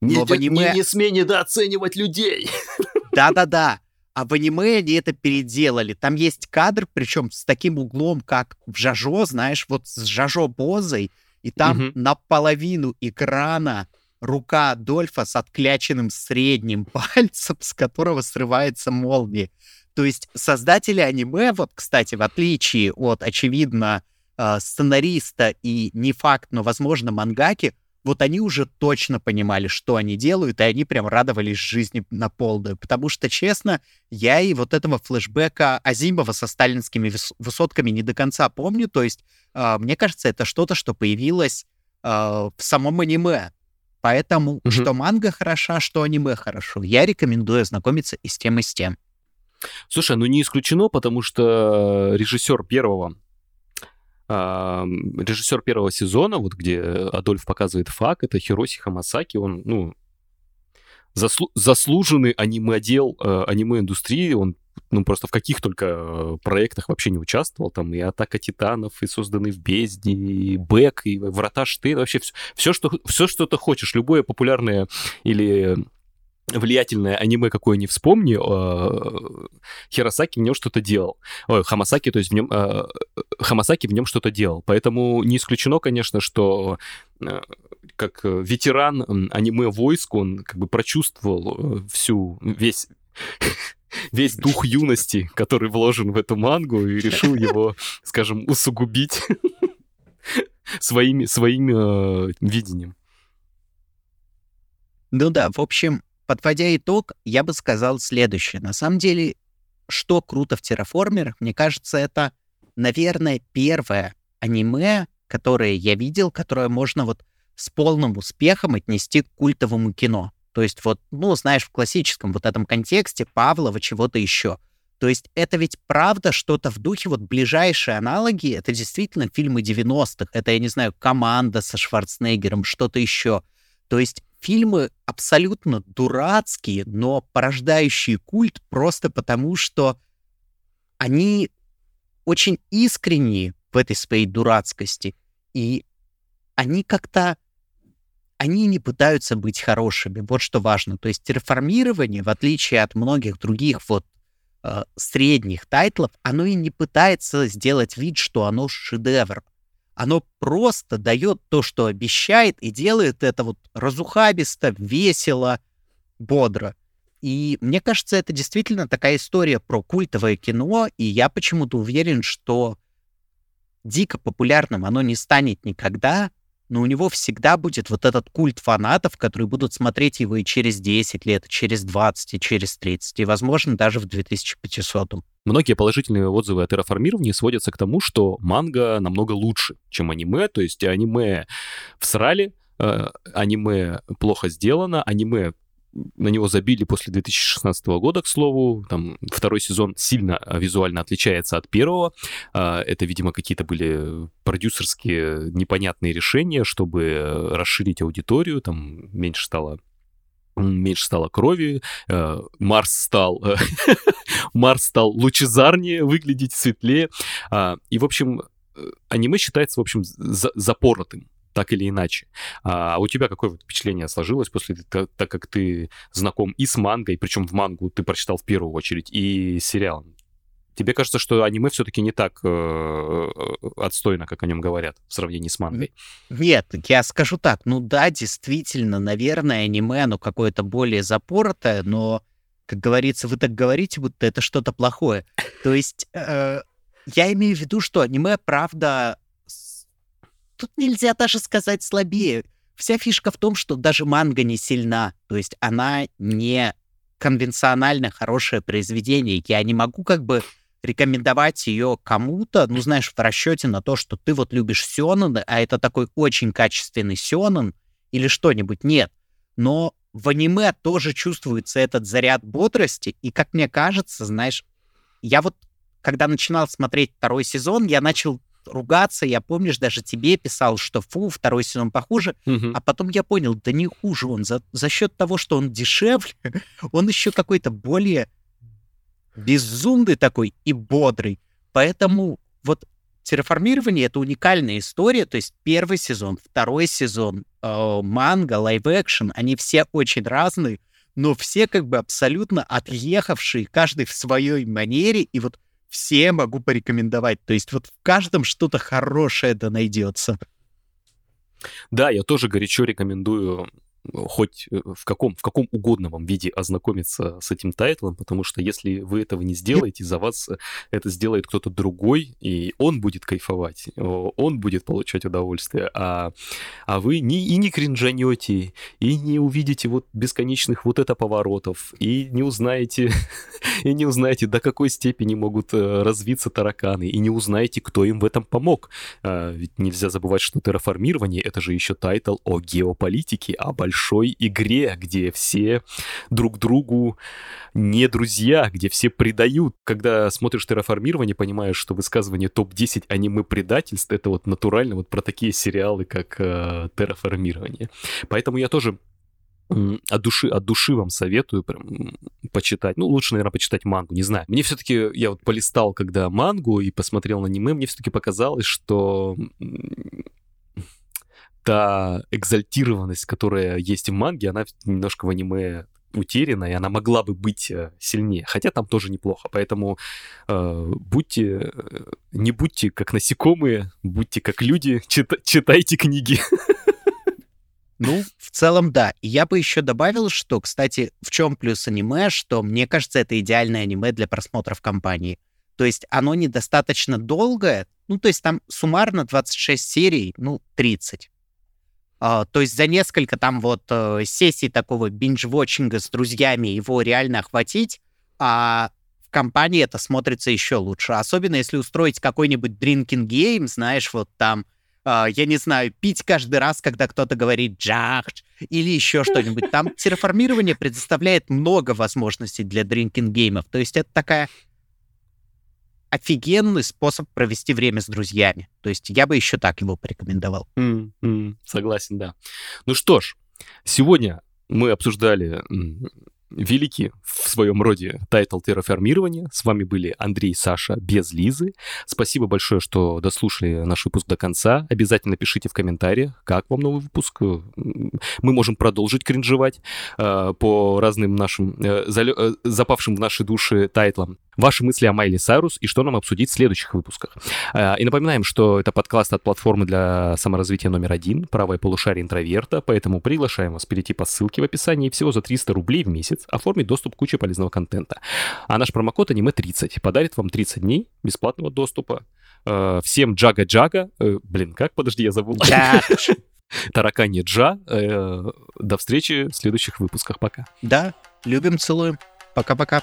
Не, Но в аниме- не, не смей недооценивать людей. [laughs] Да-да-да. А в аниме они это переделали. Там есть кадр, причем с таким углом, как в Жажо, знаешь, вот с Жажо позой, и там Мгм. наполовину экрана рука Адольфа с откляченным средним [laughs] пальцем, с которого срывается молния. То есть создатели аниме, вот, кстати, в отличие от, очевидно, э, сценариста и не факт, но, возможно, мангаки, вот они уже точно понимали, что они делают, и они прям радовались жизни на полную. Потому что, честно, я и вот этого флешбека Азимова со сталинскими выс- высотками не до конца помню. То есть, э, мне кажется, это что-то, что появилось э, в самом аниме. Поэтому, Мгм. что манга хороша, что аниме хорошо. Я рекомендую ознакомиться и с тем, и с тем. Слушай, ну не исключено, потому что режиссер первого а, режиссер первого сезона, вот где Адольф показывает фак, это Хироси Хамасаки, он, ну, заслу- заслуженный аниме-отдел э, аниме-индустрии, он ну, просто в каких только э, проектах вообще не участвовал, там и «Атака титанов», и «Созданный в бездне», и «Бэк», и «Врата Штейна», вообще все, все, что, все, что ты хочешь, любое популярное или влиятельное аниме, какое не вспомни, э, Хиросаки в нем что-то делал. Ой, Хамасаки, то есть в нем, э, Хамасаки в нем что-то делал. Поэтому не исключено, конечно, что э, как э, ветеран аниме войск, он как бы прочувствовал всю, весь [laughs] весь дух юности, который вложен в эту мангу, и решил его, скажем, усугубить [laughs] своими, своим э, видением. Ну да, в общем, подводя итог, я бы сказал следующее. На самом деле, что круто в терраформерах, мне кажется, это, наверное, первое аниме, которое я видел, которое можно вот с полным успехом отнести к культовому кино. То есть вот, ну, знаешь, в классическом вот этом контексте Павлова чего-то еще. То есть это ведь правда что-то в духе, вот ближайшие аналоги, это действительно фильмы 90-х. Это, я не знаю, «Команда» со Шварценеггером, что-то еще. То есть фильмы абсолютно дурацкие, но порождающие культ просто потому, что они очень искренние в этой своей дурацкости. И они как-то... Они не пытаются быть хорошими. Вот что важно. То есть реформирование, в отличие от многих других вот э, средних тайтлов, оно и не пытается сделать вид, что оно шедевр. Оно просто дает то, что обещает, и делает это вот разухабисто, весело, бодро. И мне кажется, это действительно такая история про культовое кино, и я почему-то уверен, что дико популярным оно не станет никогда, но у него всегда будет вот этот культ фанатов, которые будут смотреть его и через 10 лет, и через 20, и через 30, и, возможно, даже в 2500. Многие положительные отзывы о терраформировании сводятся к тому, что манга намного лучше, чем аниме. То есть аниме всрали, э, аниме плохо сделано, аниме на него забили после 2016 года, к слову. Там второй сезон сильно э, визуально отличается от первого. А, Это, видимо, какие-то были продюсерские непонятные решения, чтобы э, расширить аудиторию. Там меньше стало меньше стало крови, э, Марс стал [laughs] Марс стал лучезарнее выглядеть, светлее. А, И, в общем, э, аниме считается, в общем, за- запоротым так или иначе. А у тебя какое впечатление сложилось после, та- так как ты знаком и с мангой, причем в мангу ты прочитал в первую очередь, и сериалом? Тебе кажется, что аниме все-таки не так э, отстойно, как о нем говорят, в сравнении с мангой? Нет, я скажу так, ну да, действительно, наверное, аниме, оно какое-то более запоротое, но, как говорится, вы так говорите, будто это что-то плохое. То есть э, я имею в виду, что аниме, правда, тут нельзя даже сказать слабее. Вся фишка в том, что даже манга не сильна, то есть она не конвенционально хорошее произведение. Я не могу как бы рекомендовать ее кому-то, ну, знаешь, в расчете на то, что ты вот любишь Сёнэн, а это такой очень качественный Сёнэн или что-нибудь, нет. Но в аниме тоже чувствуется этот заряд бодрости, и, как мне кажется, знаешь, я вот, когда начинал смотреть второй сезон, я начал ругаться, я, помнишь, даже тебе писал, что фу, второй сезон похуже, Мгм. а потом я понял, да не хуже он, за, за счет того, что он дешевле, [laughs] он еще какой-то более безумный такой и бодрый. Поэтому вот терраформирование — это уникальная история, то есть первый сезон, второй сезон, э, манга, лайв-экшен, они все очень разные, но все как бы абсолютно отъехавшие, каждый в своей манере, и вот все могу порекомендовать. То есть вот в каждом что-то хорошее да найдется. Да, я тоже горячо рекомендую хоть э, в каком, в каком угодно вам виде ознакомиться с этим тайтлом, потому что если вы этого не сделаете, за вас э, это сделает кто-то другой, и он будет кайфовать, он будет получать удовольствие, а, а вы не, и не кринжанете, и не увидите вот бесконечных вот это поворотов, и не узнаете, [laughs] и не узнаете, до какой степени могут э, развиться тараканы, и не узнаете, кто им в этом помог. А, Ведь нельзя забывать, что терраформирование — это же еще тайтл о геополитике, о большой игре, где все друг другу не друзья, где все предают. Когда смотришь терраформирование, понимаешь, что высказывание топ-10 аниме предательств — это вот натурально вот про такие сериалы, как э, терраформирование. Поэтому я тоже от души, от души вам советую прям почитать. Ну, лучше, наверное, почитать мангу, не знаю. Мне все-таки, я вот полистал, когда мангу и посмотрел на аниме, мне все-таки показалось, что та экзальтированность, которая есть в манге, она немножко в аниме утеряна, и она могла бы быть э, сильнее. Хотя там тоже неплохо. Поэтому э, будьте, э, не будьте как насекомые, будьте как люди, чита- читайте книги. [laughs] Ну, в целом, да. Я бы еще добавил, что, кстати, в чем плюс аниме, что мне кажется, это идеальное аниме для просмотра в компании. То есть оно недостаточно долгое, ну, то есть там суммарно 26 серий, ну, 30. А, то есть за несколько там вот э, сессий такого binge-watching а с друзьями его реально охватить, а в компании это смотрится еще лучше. Особенно если устроить какой-нибудь drinking game, знаешь, вот там а, я не знаю, пить каждый раз, когда кто-то говорит «джахч» или еще что-нибудь. Там [laughs] терраформирование предоставляет много возможностей для drinking game ов. То есть это такая офигенный способ провести время с друзьями. То есть я бы еще так его порекомендовал. М, Согласен, да. Ну что ж, сегодня мы обсуждали м, великий в своем роде тайтл терраформирования. С вами были Андрей, Саша, без Лизы. Спасибо большое, что дослушали наш выпуск до конца. Обязательно пишите в комментариях, как вам новый выпуск. М, Мы можем продолжить кринжевать э, по разным нашим э, залё- э, запавшим в наши души тайтлам. Ваши мысли о Майли Сайрус и что нам обсудить в следующих выпусках. Э, И напоминаем, что это подкаст от платформы для саморазвития номер один, правое полушарие интроверта, поэтому приглашаем вас перейти по ссылке в описании всего за 300 рублей в месяц, оформить доступ к куче полезного контента. А наш промокод аниме30 подарит вам 30 дней бесплатного доступа. Э, Всем джага-джага. Э, Блин, как? Подожди, я забыл. Джахч. [laughs] Тараканье джа. Э, До встречи в следующих выпусках. Пока. Да, любим, целуем. Пока-пока.